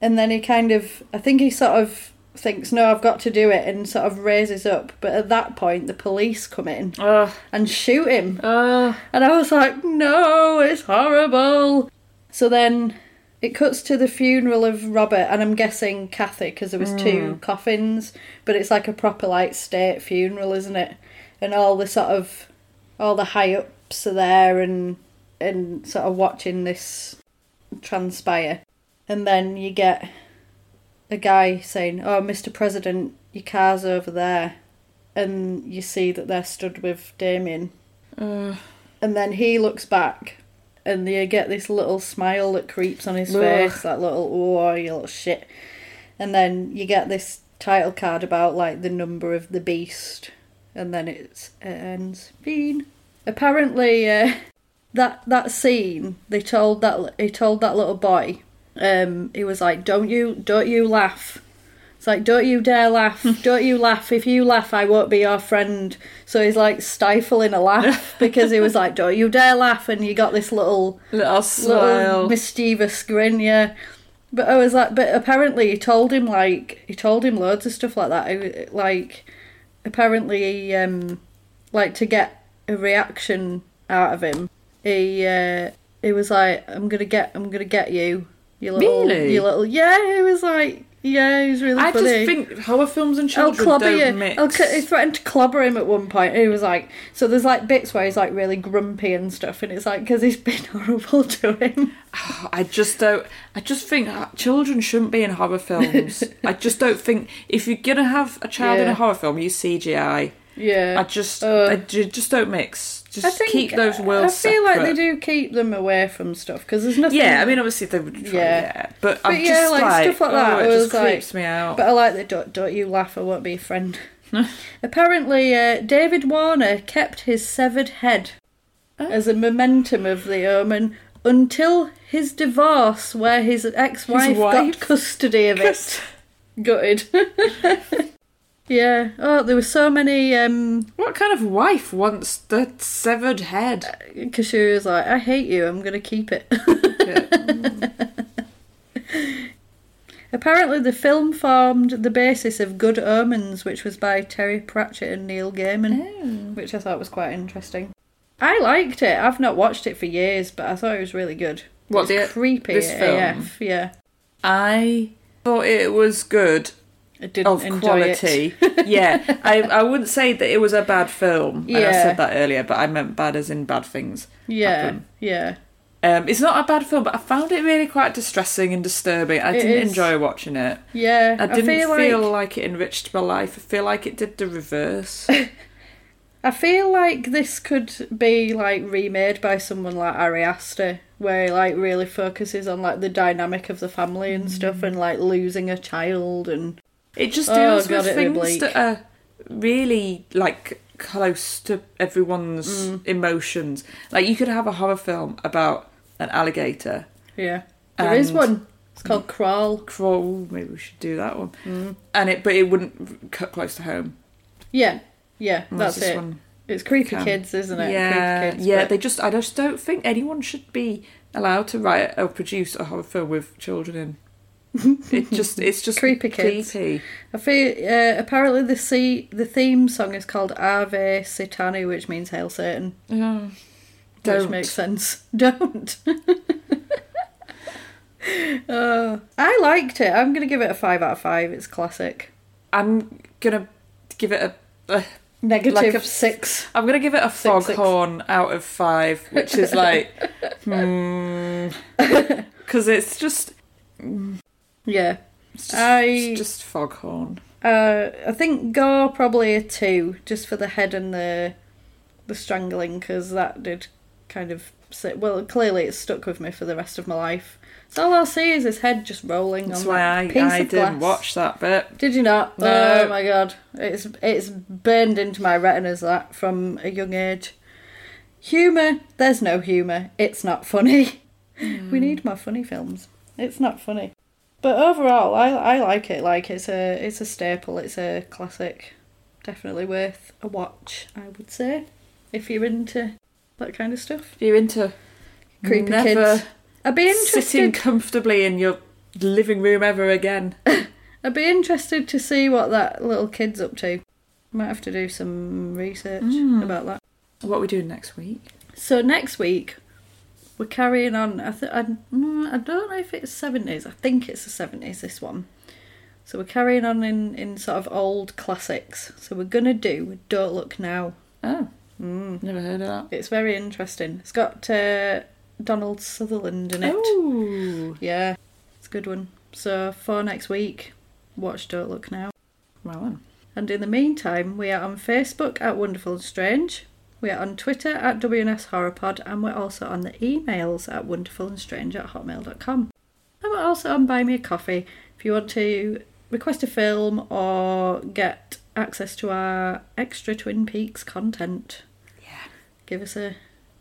And then he kind of, I think he sort of thinks, No, I've got to do it, and sort of raises up. But at that point, the police come in Ugh. and shoot him. Ugh. And I was like, no, it's horrible. So then it cuts to the funeral of Robert, and I'm guessing Kathy, because there was two hmm. coffins, but it's like a proper like state funeral, isn't it? And all the sort of all the high ups are there, and and sort of watching this transpire, and then you get a guy saying, "Oh, Mr. President, your car's over there," and you see that they're stood with Damien Ugh. and then he looks back and you get this little smile that creeps on his Ugh. face that little oh you little shit and then you get this title card about like the number of the beast and then it's it ends fiend apparently uh, that that scene they told that he told that little boy um he was like don't you don't you laugh it's like, don't you dare laugh. Don't you laugh. If you laugh, I won't be your friend. So he's like stifling a laugh because he was like, don't you dare laugh. And you got this little, Little smile. little mischievous grin, yeah. But I was like, but apparently he told him like, he told him loads of stuff like that. Like, apparently um, like to get a reaction out of him, he, uh, he was like, I'm gonna get, I'm gonna get you. You little, Really? you little, yeah, he was like, yeah, he was really I funny. just think horror films and children I'll don't you. mix. I'll he threatened to clobber him at one point. He was like, so there's like bits where he's like really grumpy and stuff, and it's like because he's been horrible to him. I just don't. I just think uh, children shouldn't be in horror films. I just don't think if you're gonna have a child in a horror film, use CGI. Yeah, I just, Uh, I just don't mix. Just I think keep those worlds. I feel like they do keep them away from stuff because there's nothing. Yeah, I mean, obviously they would try. Yeah. Yeah, but, But I'm yeah, just like, like, stuff like that Oh, it was just like- creeps me out. But I like the don't, don't you laugh, I won't be a friend. Apparently, uh, David Warner kept his severed head as a momentum of the omen until his divorce, where his ex-wife got custody of it. Gutted. yeah. Oh, there were so many. Um, what kind of wife wants the severed head? because she was like, "I hate you. I'm gonna keep it." Apparently, the film formed the basis of Good Omens, which was by Terry Pratchett and Neil Gaiman, which I thought was quite interesting. I liked it. I've not watched it for years, but I thought it was really good. What, It's the- creepy this film? AF, Yeah, I thought it was good of quality. it. yeah, I I wouldn't say that it was a bad film. And I said that earlier, but I meant bad as in bad things. Yeah, happen. yeah. Um, it's not a bad film, but I found it really quite distressing and disturbing. I It didn't is. enjoy watching it. Yeah, I didn't feel, feel, like like... it enriched my life. I feel like it did the reverse. I feel like this could be like remade by someone like Ari Aster, where he like really focuses on like the dynamic of the family and stuff, and like losing a child and It just Oh, deals God, with things that are really like close to everyone's Mm. emotions. Like you could have a horror film about an alligator yeah, there is one. It's called Crawl. crawl. Maybe we should do that one. Mm. And it, but it wouldn't cut close to home. Yeah, yeah, Unless that's it. one It's creepy can. kids, isn't it? Yeah, kids, yeah. but- They just, I just don't think anyone should be allowed to write or produce a horror film with children in. it just, it's just Creepy kids. Creepy. I feel uh, apparently the sea, the theme song is called Ave Satani, which means Hail Satan. Yeah. Don't. Which makes sense. Don't. uh, I liked it. I'm going to give it a 5 out of 5. It's classic. I'm gonna give it a. a Negative Like a- 6. I'm gonna give it a Six, six. foghorn out of five, which is like, hmm, because it's just, Yeah. it's just, I- it's just foghorn. Uh, I think Gore probably a 2, just for the head and the the strangling, because that did kind of sit. Well, clearly it stuck with me for the rest of my life. So all I'll see is his head just rolling That's on why that I, piece I of didn't glass. watch that bit. Did you not? No. Oh my god, it's it's burned into my retinas that from a young age. Humour, there's no humour. It's not funny. We need more funny films. It's not funny, but overall, I I like it. Like it's a it's a staple. It's a classic. Definitely worth a watch. I would say, if you're into that kind of stuff. If you're into Creepy kids. I'd be sitting comfortably in your living room ever again. I'd be interested to see what that little kid's up to. Might have to do some research hmm. about that. what are we doing next week? So next week we're carrying on. I th- I, mm, I don't know if it's seventies. I think it's the seventies. This one. So we're carrying on in in sort of old classics. So we're gonna do "Don't Look Now." Oh, never heard of that. It's very interesting. It's got uh, Donald Sutherland in it. Oh, Yeah, it's a good one. So for next week, watch "Don't Look Now." well then. And in the meantime, we are on Facebook at Wonderful and Strange. We are on Twitter at WNS Horrorpod, and we're also on the emails at wonderfulandstrange at hotmail.com. And we're also on Buy Me a Coffee if you want to request a film or get access to our extra Twin Peaks content. Yeah. Give us a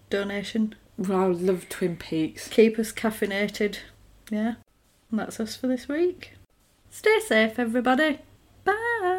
donation. Well, I love Twin Peaks. Keep us caffeinated. Yeah. And that's us for this week. Stay safe, everybody. Bye.